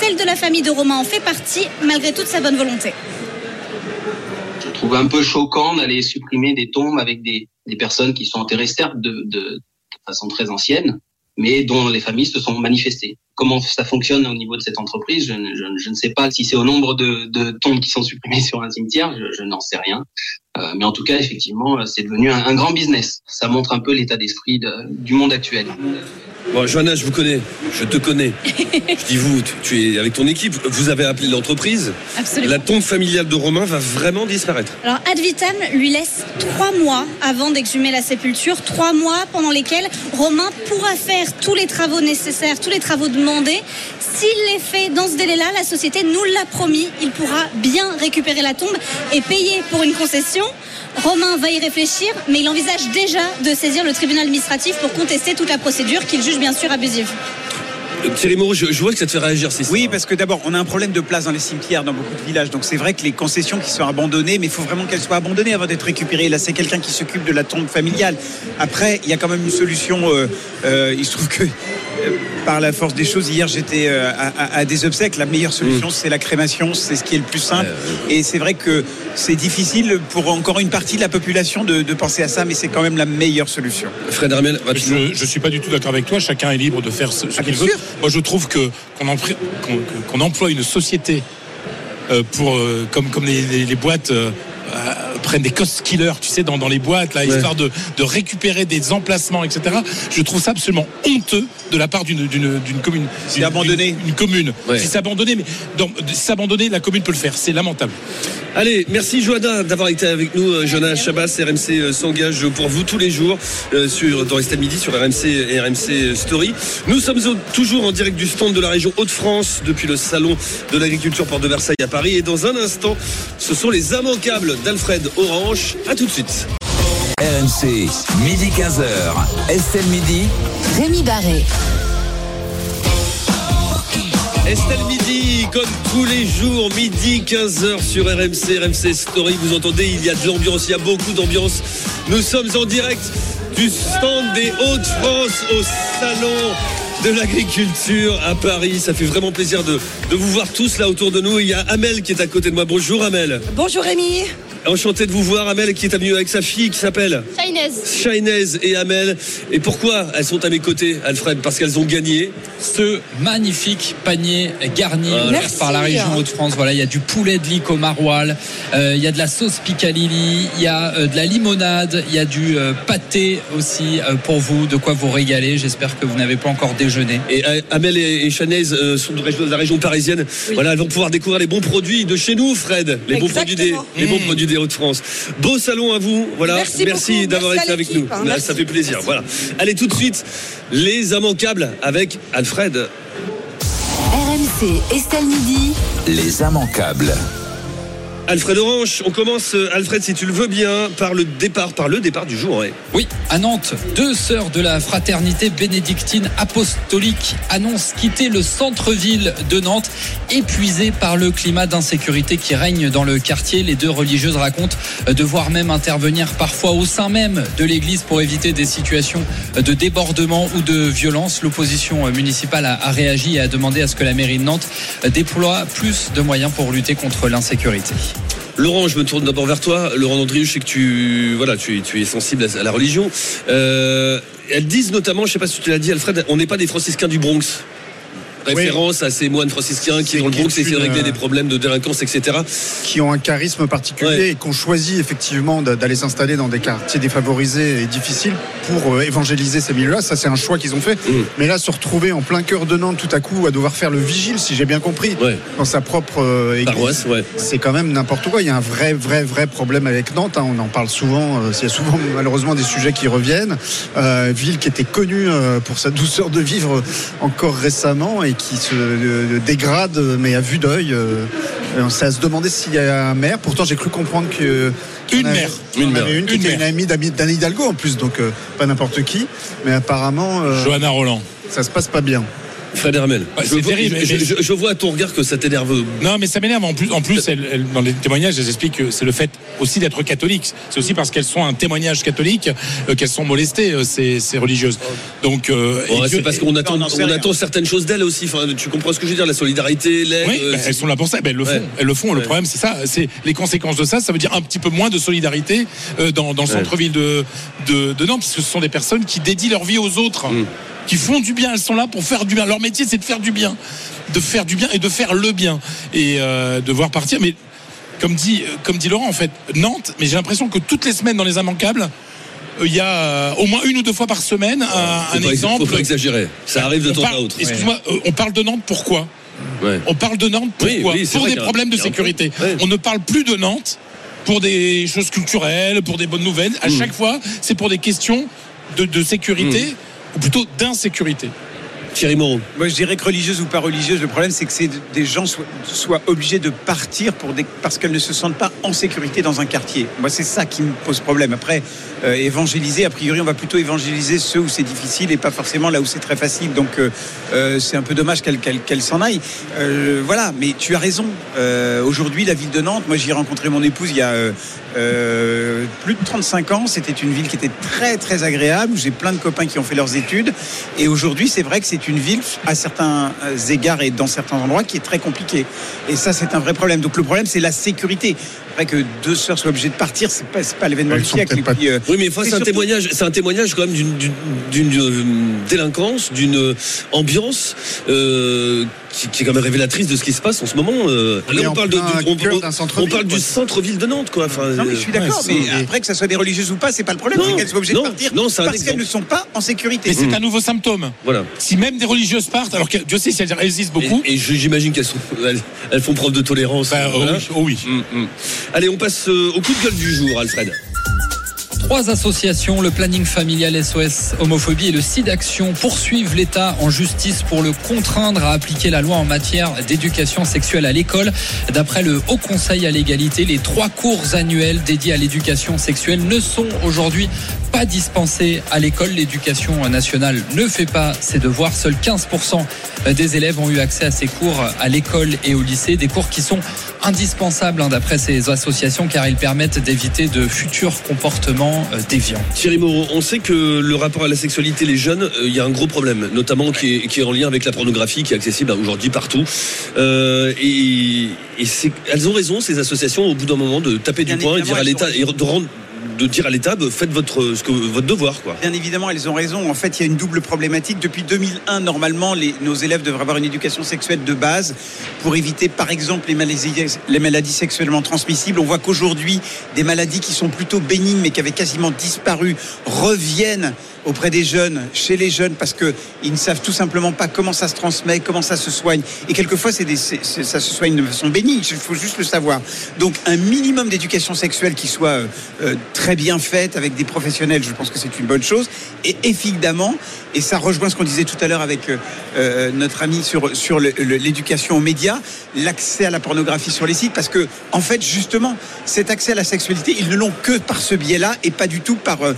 S11: Celle de la famille de Romain en fait partie, malgré toute sa bonne volonté.
S12: Je trouve un peu choquant d'aller supprimer des tombes avec des, des personnes qui sont enterrées certes de, de, de façon très ancienne, mais dont les familles se sont manifestées. Comment ça fonctionne au niveau de cette entreprise, je, ne- je ne- je ne sais pas si c'est au nombre de, de tombes qui sont supprimées sur un cimetière, je, je n'en sais rien. Euh, mais en tout cas, effectivement, euh, c'est devenu un, un grand business. Ça montre un peu l'état d'esprit de- du monde actuel.
S3: Bon, Johanna, je vous connais, je te connais. je dis vous, tu, tu es avec ton équipe, vous avez appelé l'entreprise.
S11: Absolument.
S3: La tombe familiale de Romain va vraiment disparaître.
S11: Alors Advitam lui laisse trois mois avant d'exhumer la sépulture, trois mois pendant lesquels Romain pourra faire tous les travaux nécessaires, tous les travaux S'il les fait dans ce délai-là, la société nous l'a promis, il pourra bien récupérer la tombe et payer pour une concession. Romain va y réfléchir, mais il envisage déjà de saisir le tribunal administratif pour contester toute la procédure qu'il juge bien sûr abusive.
S3: Euh, Thierry Moreau, je, je vois que ça te fait réagir, c'est
S7: Oui, parce que d'abord, on a un problème de place dans les cimetières dans beaucoup de villages. Donc c'est vrai que les concessions qui sont abandonnées, mais il faut vraiment qu'elles soient abandonnées avant d'être récupérées. Là, c'est quelqu'un qui s'occupe de la tombe familiale. Après, il y a quand même une solution. euh, euh, il se trouve que euh, par la force des choses, hier j'étais euh, à, à- à des obsèques. La meilleure solution, c'est la crémation. C'est ce qui est le plus simple. Et c'est vrai que c'est difficile pour encore une partie de la population de, de penser à ça, mais c'est quand même la meilleure solution.
S3: Fred Hermel, rapidement.
S6: Je ne suis pas du tout d'accord avec toi. Chacun est libre de faire ce, ce
S7: Ah,
S6: qu'il veut.
S7: sûr.
S6: Moi, je trouve qu'on emploie une société euh, euh, comme les, boîtes. Prennent des cost killers, tu sais, dans, dans les boîtes, là, histoire de, de récupérer des emplacements, etc. Je trouve ça absolument honteux de la part d'une d'une d'une commune.
S7: C'est abandonné.
S6: Une commune.
S3: Ouais.
S6: Si c'est abandonné, mais dans- si c'est abandonné, la commune peut le faire. C'est lamentable.
S3: Allez, merci Johanna d'avoir été avec nous. Euh, Johanna Chabas, RMC euh, s'engage pour vous tous les jours euh, sur, dans Estelle Midi sur RMC et RMC Story. Nous sommes toujours en direct du stand de la région Hauts-de-France depuis le salon de l'agriculture Porte de Versailles à Paris. Et dans un instant, ce sont les immanquables d'Alfred Orange. À tout de suite.
S2: RMC, midi 15h. Estelle Midi.
S1: Rémi Barré.
S3: Estelle Midi, comme tous les jours, midi 15h sur RMC, RMC Story. Vous entendez, il y a de l'ambiance, il y a beaucoup d'ambiance. Nous sommes en direct du stand des Hauts-de-France au salon de l'agriculture à Paris. Ça fait vraiment plaisir de, de vous voir tous là autour de nous. Il y a Amel qui est à côté de moi. Bonjour Amel.
S13: Bonjour Rémi.
S3: Enchanté de vous voir. Amel qui est venu avec sa fille qui s'appelle. Shainez et Amel. Et pourquoi elles sont à mes côtés, Alfred? Parce qu'elles ont gagné.
S4: ce magnifique panier garni
S3: Voilà.
S4: par la région Hauts-de-France. Voilà, il y a du poulet de lic au maroilles, euh, il y a de la sauce picalili, il y a euh, de la limonade, il y a du euh, pâté aussi euh, pour vous, de quoi vous régaler. J'espère que vous n'avez pas encore déjeuné.
S3: Et euh, Amel et, et euh, sont de, région- de la région parisienne. Voilà, elles vont pouvoir découvrir les bons produits de chez nous, Fred. Les bons produits des, les bons produits des Hauts-de-France. Beau salon à vous. Voilà.
S13: Merci
S3: d'avoir été avec nous.
S13: hein.
S3: Ça fait plaisir. Voilà. Allez, tout de suite, les immanquables avec Alfred.
S1: RMC Estelle Midi.
S2: Les immanquables.
S3: Alfred Orange, on commence, euh, Alfred, si tu le veux bien, par le départ, par le départ du jour.
S4: Oui, à Nantes, deux sœurs de la fraternité bénédictine apostolique annoncent quitter le centre-ville de Nantes, épuisées par le climat d'insécurité qui règne dans le quartier. Les deux religieuses racontent devoir même intervenir parfois au sein même de l'église pour éviter des situations de débordement ou de violence. L'opposition municipale a réagi et a demandé à ce que la mairie de Nantes déploie plus de moyens pour lutter contre l'insécurité.
S3: Laurent, je me tourne d'abord vers toi. Laurent Andrieux, je sais que tu, voilà, tu, es sensible à, la religion. Euh, elles disent notamment, je sais pas si tu l'as dit, Alfred, on n'est pas des franciscains du Bronx. Référence à ces moines franciscains qui, dans le Bronx, essaient de régler des problèmes de délinquance, etc.
S8: qui ont un charisme particulier et qui ont choisi effectivement d'aller s'installer dans des quartiers défavorisés et difficiles pour euh, évangéliser ces milieux-là. Ça, c'est un choix qu'ils ont fait. Mais là, se retrouver en plein cœur de Nantes tout à coup à devoir faire le vigile, si j'ai bien compris, dans sa propre euh, église,
S3: Paroisse, ouais.
S8: c'est quand même n'importe quoi. Il y a un vrai, vrai, vrai problème avec Nantes. hein. On en parle souvent. euh, Il y a souvent malheureusement des sujets qui reviennent. Euh, ville qui était connue euh, pour sa douceur de vivre encore récemment et qui se euh, dégrade, mais à vue d'œil. euh, euh, c'est à se demander s'il y a un maire. Pourtant, j'ai cru comprendre que
S6: Une maire. Une maire.
S8: une qui
S6: Une
S8: était une
S6: maire.
S8: amie d'Anne Hidalgo en plus, donc euh, pas n'importe qui. Mais apparemment, euh,
S6: Johanna Roland.
S8: ça se passe pas bien.
S3: Fred Hermel.
S6: Ouais,
S3: je,
S6: terrible,
S3: je-
S6: mais-
S3: je- je vois à ton regard que ça t'énerve.
S6: Non, mais ça m'énerve. En plus, en plus elle- elle- dans les témoignages, elles expliquent que c'est le fait aussi d'être catholique. C'est aussi parce qu'elles sont un témoignage catholique euh, qu'elles sont molestées, euh, ces, ces religieuses. Donc, euh,
S3: Bon, c'est parce qu'on attend,
S6: Non,
S3: on certaines choses d'elles aussi. Enfin, tu comprends ce que je veux dire La solidarité, l'aide.
S6: Oui,
S3: euh,
S6: bah, elles sont là pour ça. Ben, elles le font.
S3: Ouais.
S6: Elles le font. Le problème, c'est ça. C'est les conséquences de ça. Ça veut dire un petit peu moins de solidarité euh, dans, dans le
S3: Ouais.
S6: centre-ville de, de, de Nantes, parce que ce sont des personnes qui dédient leur vie aux autres,
S3: Mm.
S6: Qui font du bien. Elles sont là pour faire du bien. Leur métier, c'est de faire du bien, de faire du bien et de faire le bien et euh, de voir partir. Mais comme dit, comme dit Laurent, en fait, Nantes. Mais j'ai l'impression que toutes les semaines dans les immanquables. euh, Il y a euh, au moins une ou deux fois par semaine un,
S3: Faut
S6: un
S3: pas-
S6: exemple.
S3: Faut pas exagérer. Ça arrive de temps à autre.
S6: Excuse-moi, euh, on parle de Nantes pourquoi?
S3: Ouais.
S6: on parle de Nantes pourquoi?
S3: oui,
S6: Pour des problèmes de sécurité.
S3: ouais.
S6: On ne parle plus de Nantes pour des choses culturelles, pour des bonnes nouvelles. À
S3: Mm.
S6: chaque fois, c'est pour des questions de, de sécurité,
S3: Mm.
S6: Ou plutôt d'insécurité.
S3: Thierry Moreau.
S7: Moi, je dirais que religieuse ou pas religieuse, le problème, c'est que c'est des gens soient, obligés de partir pour parce qu'elles ne se sentent pas en sécurité dans un quartier. Moi, c'est ça qui me pose problème. Après, euh, évangéliser, a priori, on va plutôt évangéliser ceux où c'est difficile et pas forcément là où c'est très facile. Donc, euh, euh, c'est un peu dommage qu'elle qu'elle- qu'elle s'en aille. Voilà, mais tu as raison. Aujourd'hui, la ville de Nantes, moi, j'y ai rencontré mon épouse il y a plus de 35 ans. C'était une ville qui était très, très agréable, j'ai plein de copains qui ont fait leurs études. Et aujourd'hui, c'est vrai que c'est une ville, à certains euh, égards et dans certains endroits, qui est très compliquée. Et ça, c'est un vrai problème. Donc le problème, c'est la sécurité. Après que deux sœurs soient obligées de partir, c'est pas, c'est pas l'événement du siècle.
S8: pas-
S7: puis, euh,
S3: Oui, mais enfin,
S7: c'est
S3: un
S7: surtout-
S3: témoignage, c'est un témoignage quand même d'une, euh, délinquance, d'une ambiance euh, qui, qui est quand même révélatrice de ce qui se passe en ce moment. euh.
S8: On
S3: Là, parle de, du- on, on-
S8: centre-ville,
S3: on parle du
S8: quoi.
S3: centre-ville de Nantes, quoi. Enfin,
S7: Non, mais je suis d'accord,
S8: Ouais,
S7: mais
S8: c'est-
S7: après que ça soit des religieuses ou pas, c'est pas le problème, c'est qu'elles soient obligées
S3: non,
S7: de partir
S3: non,
S7: parce qu'elles ne sont pas en sécurité.
S6: Mais c'est un nouveau symptôme.
S3: voilà.
S6: Si même des religieuses partent, alors que Dieu sait si elles résistent beaucoup.
S3: Et, j'imagine qu'elles sont, elles, elles font preuve de tolérance.
S6: bah, oh
S3: Voilà.
S6: oui, oh oui.
S3: Mm, mm. Allez, on passe euh, au coup de gueule du jour, Alfred.
S4: Trois associations, le planning familial SOS homophobie et le CID poursuivent l'État en justice pour le contraindre à appliquer la loi en matière d'éducation sexuelle à l'école. D'après le Haut Conseil à l'égalité, les trois cours annuels dédiés à l'éducation sexuelle ne sont aujourd'hui pas dispensés à l'école. L'éducation nationale ne fait pas ses devoirs. Seuls 15% des élèves ont eu accès à ces cours à l'école et au lycée. Des cours qui sont indispensables hein, d'après ces associations car ils permettent d'éviter de futurs comportements euh, déviants.
S3: Thierry Moreau, on sait que le rapport à la sexualité, les jeunes, euh, il y a un gros problème, notamment qui est, qui est en lien avec la pornographie, qui est accessible bah, aujourd'hui partout. Euh, et elles ont raison, ces associations, au bout d'un moment, de taper
S7: Bien
S3: du poing et dire à l'État, et de rendre de dire à l'État, bah, faites votre, devoir.
S7: Bien évidemment, elles ont raison. En fait, il y a une double problématique. Depuis 2001, normalement, nos élèves devraient avoir une éducation sexuelle de base pour éviter, par exemple, les maladies, les maladies sexuellement transmissibles. On voit qu'aujourd'hui, des maladies qui sont plutôt bénignes, mais qui avaient quasiment disparu, reviennent auprès des jeunes, chez les jeunes, parce qu'ils ne savent tout simplement pas comment ça se transmet, comment ça se soigne. Et quelquefois, ça se soigne de façon bénigne, il faut juste le savoir. Donc, un minimum d'éducation sexuelle qui soit euh, euh, très bien faite avec des professionnels. Je pense que c'est une bonne chose. Et évidemment, et ça rejoint ce qu'on disait tout à l'heure avec euh, euh, notre ami sur, l'éducation aux médias, l'accès à la pornographie sur les sites, parce que en fait, justement, cet accès à la sexualité, ils ne l'ont que par ce biais-là et pas du tout par. euh,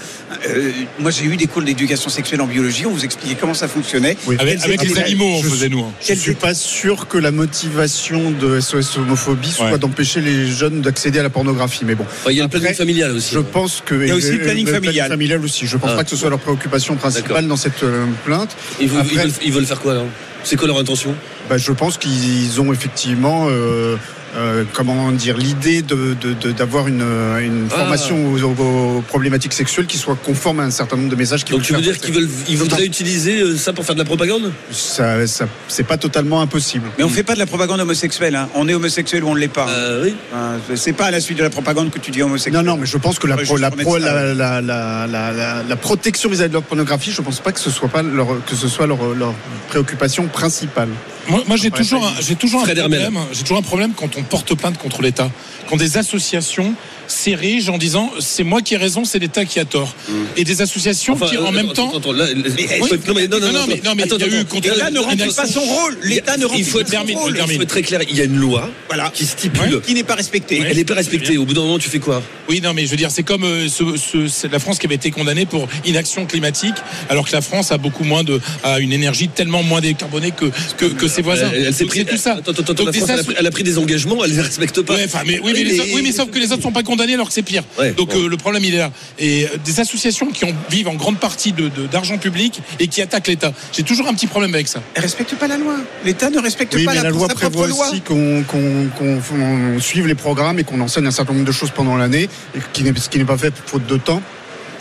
S7: euh, moi, j'ai eu des cours d'éducation sexuelle en biologie. On vous expliquait comment ça fonctionnait.
S6: Avec, avec les animaux, on
S8: je-
S6: faisait nous. hein.
S8: Je suis pas sûr que la motivation de SOS homophobie soit
S6: Ouais.
S8: d'empêcher les jeunes d'accéder à la pornographie. Mais bon.
S3: Enfin, il y a le planning familial aussi.
S8: Je pense que
S7: Il y a aussi le planning familial.
S8: familial aussi. Je pense
S3: Ah.
S8: pas que ce soit leur préoccupation principale dans cette plainte.
S3: Ils, veulent,
S8: Après-
S3: ils veulent- ils veulent faire quoi alors? C'est quoi leur intention?
S8: Bah, je pense qu'ils ont effectivement, euh, euh, comment dire, l'idée de, de- de- d'avoir une, une
S3: Ah.
S8: formation aux, aux- aux problématiques sexuelles qui soit conforme à un certain nombre de messages. qu'ils
S3: Donc tu veux dire qu'ils veulent, ils voudraient utiliser euh, ça pour faire de la propagande?
S8: Ça, ça- c'est pas totalement impossible.
S7: Mais on fait pas de la propagande homosexuelle. hein. On est homosexuel ou on ne l'est pas.
S3: Euh, Oui.
S7: Hein, c'est pas à la suite de la propagande que tu dis homosexuel.
S8: Non, non, mais je pense que la, pro- la, pro- la, la, la, la- la- la protection vis-à-vis de leur pornographie, je pense pas que ce soit pas leur, que ce soit leur, leur préoccupation principale.
S6: Moi, moi, j'ai toujours, j'ai toujours un problème. J'ai toujours un problème quand on porte plainte contre l'État, quand des associations s'érigent en disant c'est moi qui ai raison, c'est l'État qui a tort, et des associations
S3: Enfin,
S6: qui
S3: euh,
S6: en même temps.
S3: attends, là,
S7: Mais,
S3: non, mais non, non,
S6: Non, mais- non, mais
S3: attends,
S6: il y a eu contre-
S7: L'État ne remplit pas son rôle. L'État ne remplit pas son rôle.
S3: il faut être très clair. Il y a une loi
S7: Voilà.
S3: qui stipule.
S7: Qui n'est pas respectée.
S3: Elle n'est pas respectée. Au bout d'un moment, tu fais quoi?
S6: Oui, non, mais je veux dire, c'est comme euh, ce, ce- c'est la France qui avait été condamnée pour inaction climatique, alors que la France a beaucoup moins de, a une énergie tellement moins décarbonée que que, que ses voisins.
S3: Elle, s'est pris
S6: tout ça.
S3: Attends, attends, elle, a pris, des engagements, elle les respecte pas.
S6: Oui, mais, sauf que les autres sont pas condamnés alors que c'est pire.
S3: Ouais,
S6: Donc euh, le problème il est là. Et euh, des associations qui ont, vivent en grande partie de, de- d'argent public et qui attaquent l'État. J'ai toujours un petit problème avec ça.
S7: Elle respecte pas la loi. L'État ne respecte
S8: Oui,
S7: pas
S8: mais
S7: la,
S8: la loi prévoit
S7: loi.
S8: aussi qu'on qu'on- qu'on- qu'on suive les programmes et qu'on enseigne un certain nombre de choses pendant l'année, et qui n'est- ce qui n'est pas fait faute de temps.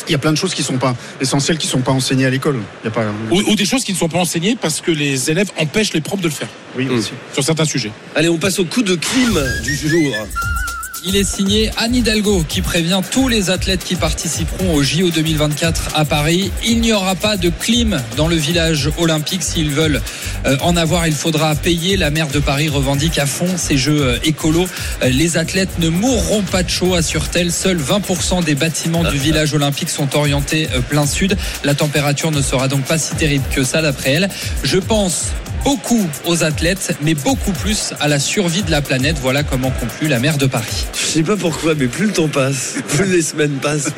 S8: Il y a plein de choses qui sont pas essentielles, qui sont pas enseignées à l'école. Il y a pas.
S6: Ou, ou des choses qui ne sont pas enseignées parce que les élèves empêchent les profs de le faire
S8: Oui,
S3: Mm.
S8: aussi.
S6: sur certains sujets.
S3: Allez, on passe au coup de clim du jour.
S4: Il est signé Anne Hidalgo qui prévient tous les athlètes qui participeront au JO 2024 à Paris. Il n'y aura pas de clim dans le village olympique. S'ils veulent euh, en avoir, il faudra payer. La maire de Paris revendique à fond ces jeux euh, écolos. Euh, Les athlètes ne mourront pas de chaud, assure-t-elle. Seuls 20% des bâtiments du village olympique sont orientés plein sud. La température ne sera donc pas si terrible que ça d'après elle. Je pense beaucoup aux athlètes, mais beaucoup plus à la survie de la planète. Voilà comment conclut la maire de Paris.
S3: Je sais pas pourquoi, mais plus le temps passe, plus les semaines passent.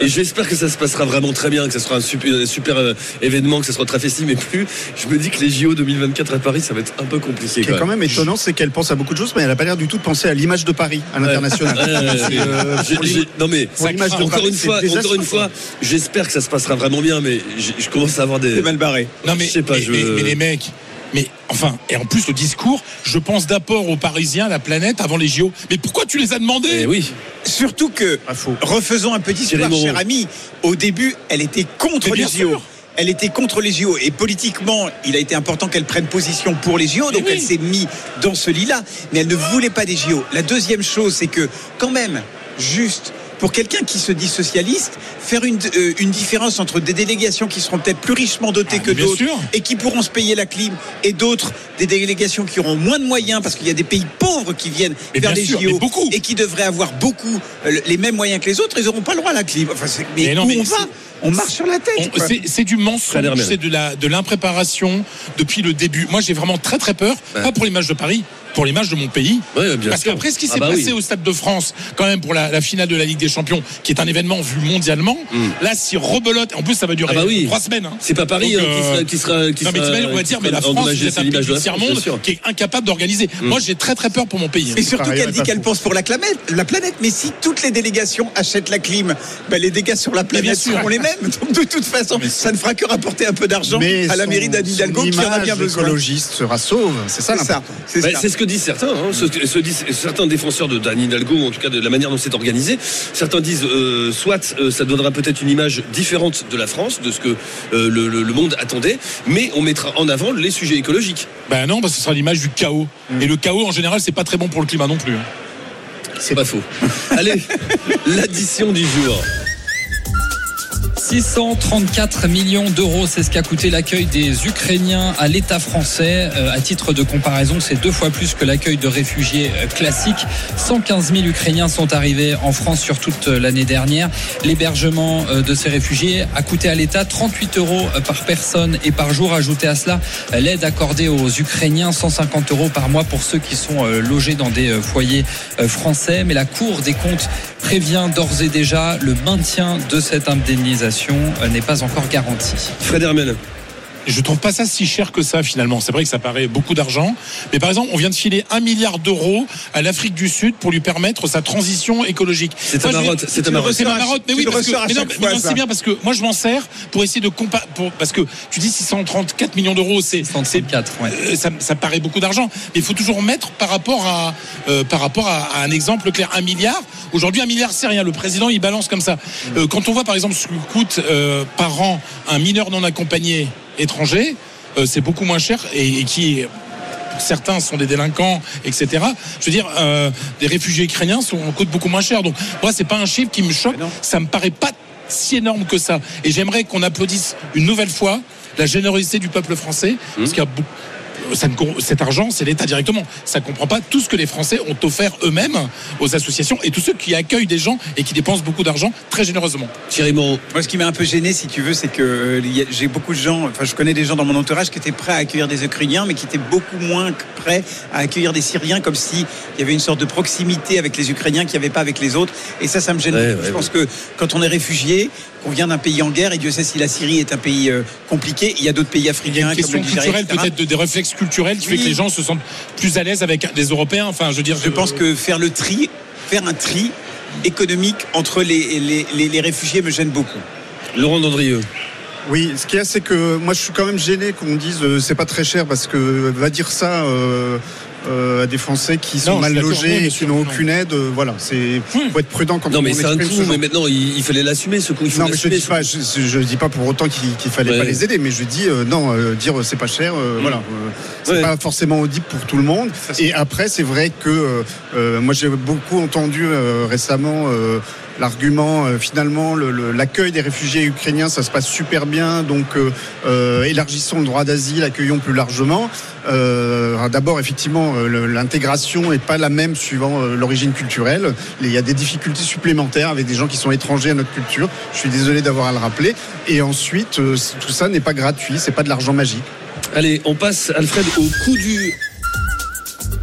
S3: Et j'espère que ça se passera vraiment très bien, que ça sera un super, un super, euh, événement, que ça sera très festif. Mais plus, je me dis que les JO 2024 à Paris, ça va être un peu compliqué.
S8: Ce qui est
S3: quand
S8: même étonnant, c'est qu'elle pense à beaucoup de choses, mais elle n'a pas l'air du tout de penser à l'image de Paris à l'international.
S3: Ouais, ouais, ouais,
S8: C'est, euh,
S3: non mais encore
S8: Paris,
S3: une fois, encore une fois, j'espère que ça se passera vraiment bien, mais je commence à avoir des.
S7: C'est mal barré.
S6: Non mais,
S3: Je sais pas,
S6: mais,
S3: je-
S6: mais- mais les mecs, mais enfin, et en plus le discours, je pense d'abord aux Parisiens, à la planète, avant les JO. Mais pourquoi tu les as demandés?
S3: Eh oui.
S7: Surtout que,
S8: faux.
S7: refaisons un petit
S3: Moreau.
S7: cher ami. Au début, elle était contre les JO.
S6: sûr.
S7: Elle était contre les JO. Et politiquement, il a été important qu'elle prenne position pour les JO. Donc
S6: oui.
S7: elle s'est mise dans ce lit-là. Mais elle ne voulait pas des JO. La deuxième chose, c'est que, quand même, juste. Pour quelqu'un qui se dit socialiste, faire une, euh, une différence entre des délégations qui seront peut-être plus richement dotées
S6: Ah,
S7: que d'autres et qui pourront se payer la clim et d'autres des délégations qui auront moins de moyens parce qu'il y a des pays pauvres qui viennent
S6: Mais
S7: vers
S6: bien
S7: les
S6: sûr,
S7: JO
S6: beaucoup.
S7: et qui devraient avoir beaucoup euh, les mêmes moyens que les autres, ils n'auront pas le droit à la clim. Enfin, mais,
S6: Mais non,
S7: où
S6: mais
S7: on
S6: c'est-
S7: va On marche sur la tête.
S6: C'est du mensonge, c'est de la de l'impréparation depuis le début. Moi, j'ai vraiment très très peur, pas pour les matchs de Paris, pour les matchs de mon pays.
S3: Ouais, bien
S6: Parce qu'après ce qui
S3: Ah
S6: s'est
S3: bah
S6: passé
S3: oui.
S6: au Stade de France, quand même pour la, la finale de la Ligue des Champions, qui est un événement vu mondialement, là, si rebelote, en plus ça va durer.
S3: Ah bah oui.
S6: trois semaines. hein.
S3: C'est pas Paris
S6: Donc,
S3: hein, qui
S6: euh,
S3: sera, qui sera, qui
S6: non mais
S3: sera-
S6: on va dire, mais la France, c'est un pays
S3: l'image
S6: monde qui est incapable d'organiser. Moi, j'ai très très peur pour mon pays. hein.
S7: Et surtout qu'elle dit qu'elle pense pour la planète, la planète. Mais si toutes les délégations achètent la clim, ben les dégâts sur la planète seront les mêmes. Donc de toute façon, ça ne fera que rapporter un peu d'argent à la mairie d'Anne Hidalgo qui en a bien besoin.
S8: écologiste sera sauve. C'est ça
S7: C'est ça.
S8: l'important.
S7: C'est
S3: Bah,
S7: ça.
S3: c'est ce que disent certains, hein, ce, ce disent certains défenseurs de d'Anne Hidalgo, ou en tout cas de la manière dont c'est organisé. Certains disent euh, soit euh, ça donnera peut-être une image différente de la France, de ce que euh, le, le- le monde attendait, mais on mettra en avant les sujets écologiques.
S6: Ben non, parce que ce sera l'image du chaos. Et le chaos, en général, c'est pas très bon pour le climat non plus. hein.
S3: C'est pas faux. Allez, l'addition du jour.
S4: 634 millions d'euros, c'est ce qu'a coûté l'accueil des Ukrainiens à l'État français. Euh, à titre de comparaison, c'est deux fois plus que l'accueil de réfugiés euh, classiques. 115 000 Ukrainiens sont arrivés en France sur toute euh, l'année dernière. L'hébergement euh, de ces réfugiés a coûté à l'État 38 euros par personne et par jour. Ajoutez à cela l'aide accordée aux Ukrainiens, 150 euros par mois pour ceux qui sont logés dans des foyers français. Mais la Cour des comptes prévient d'ores et déjà le maintien de cette indemnisation euh, n'est pas encore garanti.
S3: Fred Hermel.
S6: Je trouve pas ça si cher que ça finalement. C'est vrai que ça paraît beaucoup d'argent, mais par exemple, on vient de filer un milliard d'euros à l'Afrique du Sud pour lui permettre sa transition écologique.
S3: C'est un marotte, c'est un marotte.
S6: à marotte, mais
S7: Tu
S6: oui, parce que, mais non, mais non, c'est bien parce que moi je m'en sers pour essayer de comparer, parce que tu dis 634 millions d'euros, c'est, c'est
S4: 134, ouais.
S6: euh, ça, ça paraît beaucoup d'argent, mais il faut toujours mettre par rapport à, euh, par rapport à, à un exemple clair, un milliard. Aujourd'hui, un milliard, c'est rien. Le président, il balance comme ça. Euh, quand on voit, par exemple, ce que coûte euh, par an un mineur non accompagné étranger, euh, c'est beaucoup moins cher et, et qui certains sont des délinquants, etc. Je veux dire, euh, des réfugiés ukrainiens sont, coûtent beaucoup moins cher. Donc, moi, c'est pas un chiffre qui me choque. Ça me paraît pas si énorme que ça. Et j'aimerais qu'on applaudisse une nouvelle fois la générosité du peuple français, parce qu'il y a beaucoup- ça ne cet argent, c'est l'État directement. Ça ne comprend pas tout ce que les Français ont offert eux-mêmes aux associations et tous ceux qui accueillent des gens et qui dépensent beaucoup d'argent très généreusement.
S3: Thierry Moreau.
S7: Moi, ce qui m'a un peu gêné, si tu veux, c'est que euh, j'ai beaucoup de gens, enfin, je connais des gens dans mon entourage qui étaient prêts à accueillir des Ukrainiens, mais qui étaient beaucoup moins prêts à accueillir des Syriens, comme s'il y avait une sorte de proximité avec les Ukrainiens qu'il n'y avait pas avec les autres. Et ça, ça me gêne.
S3: Ouais,
S7: beaucoup.
S3: ouais,
S7: je pense que quand on est réfugié, qu'on vient d'un pays en guerre, et Dieu sait si la Syrie est un pays euh, compliqué, il y a d'autres pays
S6: Il y a
S7: africains,
S6: une
S7: comme
S6: question
S7: le Nigeria,
S6: culturelle, peut-être de- des réflexes culturels qui fait
S7: Oui.
S6: que les gens se sentent plus à l'aise avec des Européens. Enfin, je veux dire,
S7: Je pense que faire le tri, faire un tri économique entre les, les, les- les réfugiés me gêne beaucoup.
S3: Laurent Dandrieux.
S8: Oui, ce qu'il y a, c'est que moi, je suis quand même gêné qu'on dise euh, c'est pas très cher parce que va dire ça euh, euh, à des Français qui sont
S6: Non,
S8: mal logés et qui n'ont
S6: non.
S8: aucune aide. euh, voilà, c'est faut être prudent quand
S3: Non,
S8: on
S3: mais c'est un
S8: ce genre
S3: mais maintenant, il, il fallait l'assumer, ce coup. Il faut
S8: Non, mais je dis pas, je, je dis pas pour autant qu'il qu'il fallait
S3: Ouais.
S8: pas les aider, mais je dis euh, non, euh, dire euh, c'est pas cher, euh, voilà, euh, c'est
S3: Ouais.
S8: pas forcément audible pour tout le monde. Et après, c'est vrai que euh, euh, moi j'ai beaucoup entendu euh, récemment. L'argument, euh, finalement, le- le- l'accueil des réfugiés ukrainiens, ça se passe super bien, donc euh, euh, élargissons le droit d'asile, accueillons plus largement. Euh, D'abord, effectivement, euh, l'intégration n'est pas la même suivant l'origine culturelle. Il y a des difficultés supplémentaires avec des gens qui sont étrangers à notre culture. Je suis désolé d'avoir à le rappeler. Et ensuite, tout ça n'est pas gratuit, c'est pas de l'argent magique.
S3: Allez, on passe, Alfred, au coup du.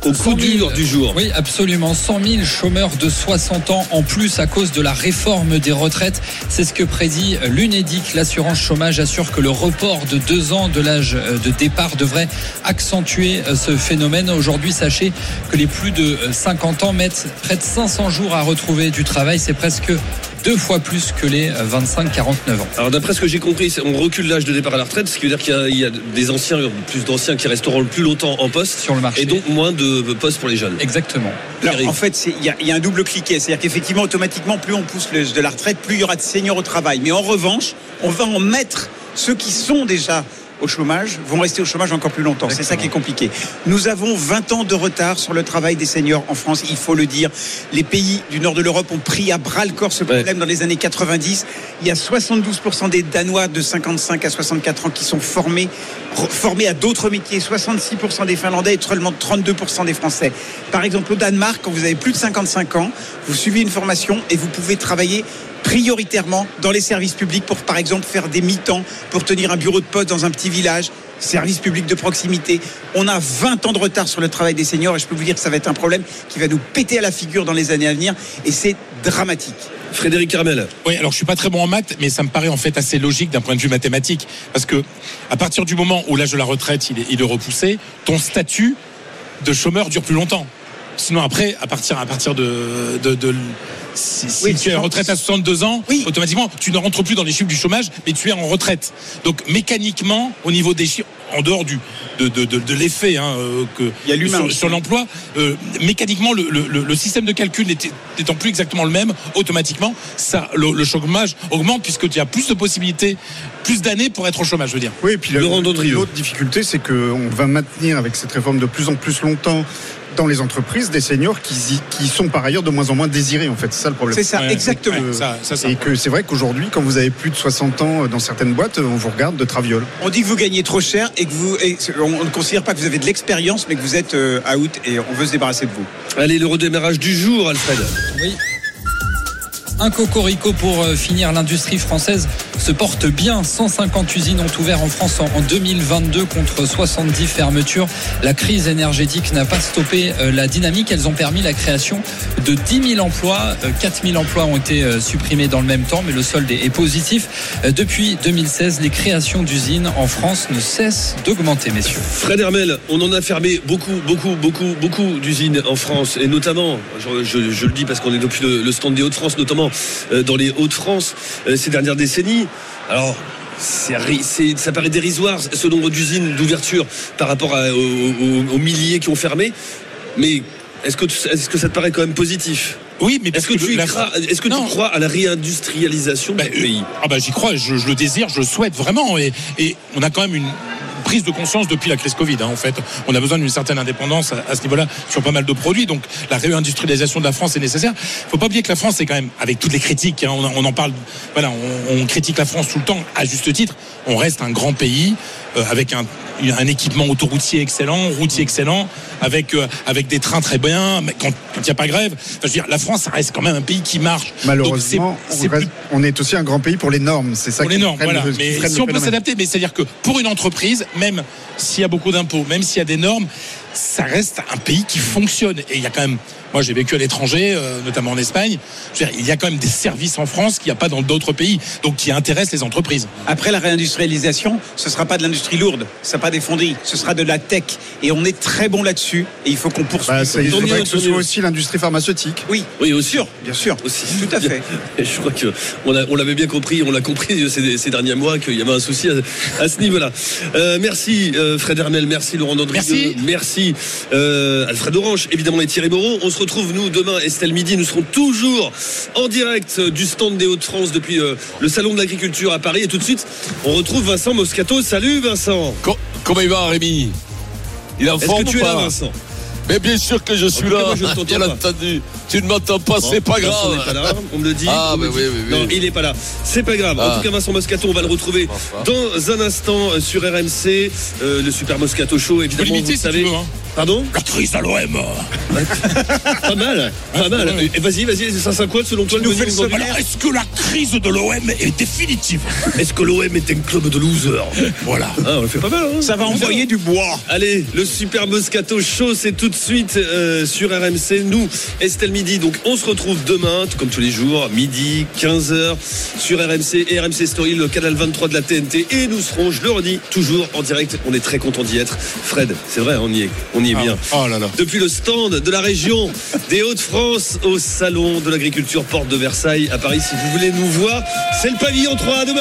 S3: Au coup
S4: 100 000,
S3: dur du jour.
S4: Oui, absolument. 100 000 chômeurs de 60 ans en plus à cause de la réforme des retraites. C'est ce que prédit l'UNEDIC. L'assurance chômage assure que le report de deux ans de l'âge de départ devrait accentuer ce phénomène. Aujourd'hui, sachez que les plus de 50 ans mettent près de 500 jours à retrouver du travail. C'est presque deux fois plus que les 25-49 ans.
S3: Alors d'après ce que j'ai compris, c'est- on recule l'âge de départ à la retraite, ce qui veut dire qu'il y a- il y, a des anciens, plus d'anciens qui resteront le plus longtemps en poste
S4: Sur le marché.
S3: et donc moins de postes pour les jeunes.
S4: Exactement.
S7: Alors, en fait, c'est- il y, a- il y a un double cliquet. C'est-à-dire qu'effectivement, automatiquement, plus on pousse l'âge de la retraite, plus il y aura de seniors au travail. Mais en revanche, on va en mettre ceux qui sont déjà au chômage vont rester au chômage encore plus longtemps. C'est ça qui est compliqué. Nous avons 20 ans de retard sur le travail des seniors en France, il faut le dire. Les pays du nord de l'Europe ont pris à bras le corps ce problème dans les années 90. Il y a 72% des Danois de 55 à 64 ans qui sont formés, formés à d'autres métiers. 66% des Finlandais et seulement 32% des Français. Par exemple, au Danemark, quand vous avez plus de 55 ans, vous suivez une formation et vous pouvez travailler prioritairement dans les services publics pour, par exemple, faire des mi-temps, pour tenir un bureau de poste dans un petit village, service public de proximité. On a 20 ans de retard sur le travail des seniors et je peux vous dire que ça va être un problème qui va nous péter à la figure dans les années à venir et c'est dramatique.
S3: Frédéric Carmel.
S6: Oui, alors je suis pas très bon en maths, mais ça me paraît en fait assez logique d'un point de vue mathématique, parce que à partir du moment où l'âge de la retraite il est, il est repoussé, ton statut de chômeur dure plus longtemps. Sinon après, à partir à partir de, de, de- si, si
S7: Oui,
S6: tu es en retraite à 62 ans,
S7: Oui.
S6: automatiquement tu ne rentres plus dans les chiffres du chômage, mais tu es en retraite. Donc mécaniquement, au niveau des chiffres, en dehors du de, de, de, de l'effet hein, euh, que
S7: Il y a l'humain
S6: sur, l'emploi, euh, mécaniquement le, le- le- système de calcul n'étant plus exactement le même, automatiquement ça le, le chômage augmente puisque tu as plus de possibilités, plus d'années pour être au chômage, je veux dire.
S8: Oui, et puis l'autre difficulté, c'est qu'on va maintenir avec cette réforme de plus en plus longtemps dans les entreprises des seniors qui, sont par ailleurs de moins en moins désirés en fait. C'est ça le problème.
S7: C'est ça,
S6: Ouais,
S7: exactement.
S8: Et que-
S6: ça- ça, c'est un
S8: et que c'est vrai qu'aujourd'hui, quand vous avez plus de 60 ans dans certaines boîtes, on vous regarde de traviole.
S7: On dit que vous gagnez trop cher et que vous, et on ne considère pas que vous avez de l'expérience, mais que vous êtes euh, out et on veut se débarrasser de vous.
S3: Allez, le redémarrage du jour, Alfred.
S4: Oui. Un cocorico pour euh, finir. L'industrie française se porte bien. 150 usines ont ouvert en France en en 2022 contre 70 fermetures. La crise énergétique n'a pas stoppé euh, la dynamique. Elles ont permis la création de 10 000 emplois. Euh, 4 000 emplois ont été euh, supprimés dans le même temps, mais le solde est positif. Euh, Depuis 2016, les créations d'usines en France ne cessent d'augmenter, messieurs.
S3: Fred Hermel, on en a fermé beaucoup, beaucoup, beaucoup, beaucoup d'usines en France, et notamment, je, le dis parce qu'on est depuis le, stand des Hauts-de-France, notamment euh, dans les Hauts-de-France, euh, ces dernières décennies. Alors. ça paraît dérisoire ce nombre d'usines d'ouverture par rapport à- aux, aux- aux milliers qui ont fermé, mais est-ce que, ça te paraît quand même positif?
S6: Oui, mais
S3: Est-ce que, tu,
S6: la-
S3: crois, est-ce que tu crois à la réindustrialisation
S6: Bah,
S3: du pays?
S6: Ah bah j'y crois, je, je le désire, je le souhaite vraiment. Et, et on a quand même une prise de conscience depuis la crise Covid. hein, en fait, on a besoin d'une certaine indépendance à, ce niveau-là sur pas mal de produits. Donc la réindustrialisation de la France est nécessaire. Faut pas oublier que la France est quand même, avec toutes les critiques, hein, on, en parle. Voilà, on critique la France tout le temps à juste titre. On reste un grand pays euh, avec un, un équipement autoroutier excellent, routier excellent, avec euh, avec des trains très bien. Mais quand il n'y a pas grève, enfin, je veux dire, la France, ça reste quand même un pays qui marche.
S8: Malheureusement,
S6: c'est-
S8: on, reste- on est aussi un grand pays pour les normes. C'est ça
S6: pour les normes, voilà.
S8: le-
S6: Mais si on peut s'adapter, mais c'est-à-dire que pour une entreprise, même s'il y a beaucoup d'impôts, même s'il y a des normes, ça reste un pays qui fonctionne. Et il y a quand même, moi j'ai vécu à l'étranger, euh, notamment en Espagne, je veux dire, il y a quand même des services en France qu'il n'y a pas dans d'autres pays, donc qui intéressent les entreprises.
S7: Après la réindustrialisation, ce ne sera pas de l'industrie lourde, ce sera pas des fonderies, ce sera de la tech. Et on est très bon là-dessus et il faut qu'on poursuive.
S8: Bah, ça, il faudrait que ce soit aussi l'industrie pharmaceutique.
S7: Oui,
S3: Oui, aussi.
S7: sûr, bien sûr.
S3: Aussi.
S7: Tout à fait.
S3: Et je crois que on, l'avait bien compris, on l'a compris ces, ces derniers mois qu'il y avait un souci à, à ce niveau-là. Euh, merci euh, Fred Hermel, merci Laurent
S6: Merci.
S3: merci euh, Alfred Orange, évidemment et Thierry Moreau. On se retrouve nous demain, Estelle Midi, nous serons toujours en direct du stand des Hauts-de-France depuis euh, le salon de l'agriculture à Paris. Et tout de suite, on retrouve Vincent Moscato. Salut Vincent.
S13: Co- comment il va, Rémi? Il est en
S3: Est-ce
S13: forme
S3: que tu
S13: ou
S3: es là, Vincent?
S13: Mais bien sûr que je suis là.
S3: moi, je
S13: Bien
S3: pas.
S13: entendu. Tu ne m'entends pas, c'est pas grave.
S3: n'est pas là, on me le dit.
S13: Ah,
S3: on
S13: mais oui, oui, oui.
S3: Non, il n'est pas là. C'est pas grave. En
S13: Ah.
S3: tout cas, Vincent Moscato, on va le retrouver
S13: Enfin.
S3: dans un instant euh, sur RMC, euh, le Super Moscato Show, évidemment.
S6: limiter
S3: vous
S6: si
S3: savez.
S6: tu veux. hein.
S3: Pardon
S6: La crise à l'OM.
S3: Pas mal, pas mal. Vas-y, vas-y, c'est 550 selon toi le
S6: Alors, est-ce que la crise de l'OM est définitive?
S3: Est-ce que l'OM est un club de losers?
S6: Voilà.
S3: Ah, on le fait pas mal. Hein
S7: Ça va envoyer du bois.
S3: Allez, le Super Moscato Show, c'est tout de suite euh, sur RMC. Nous, Estelle Midi, donc on se retrouve demain, tout comme tous les jours, midi, 15h, sur RMC et RMC Story, le canal 23 de la TNT. Et nous serons, je le redis, toujours en direct. On est très content d'y être. Fred, c'est vrai, on y est, on y est bien.
S6: Oh là là.
S3: Depuis le stand de la région des Hauts-de-France au salon de l'agriculture Porte de Versailles à Paris. Si vous voulez nous voir, c'est le pavillon 3 à demain.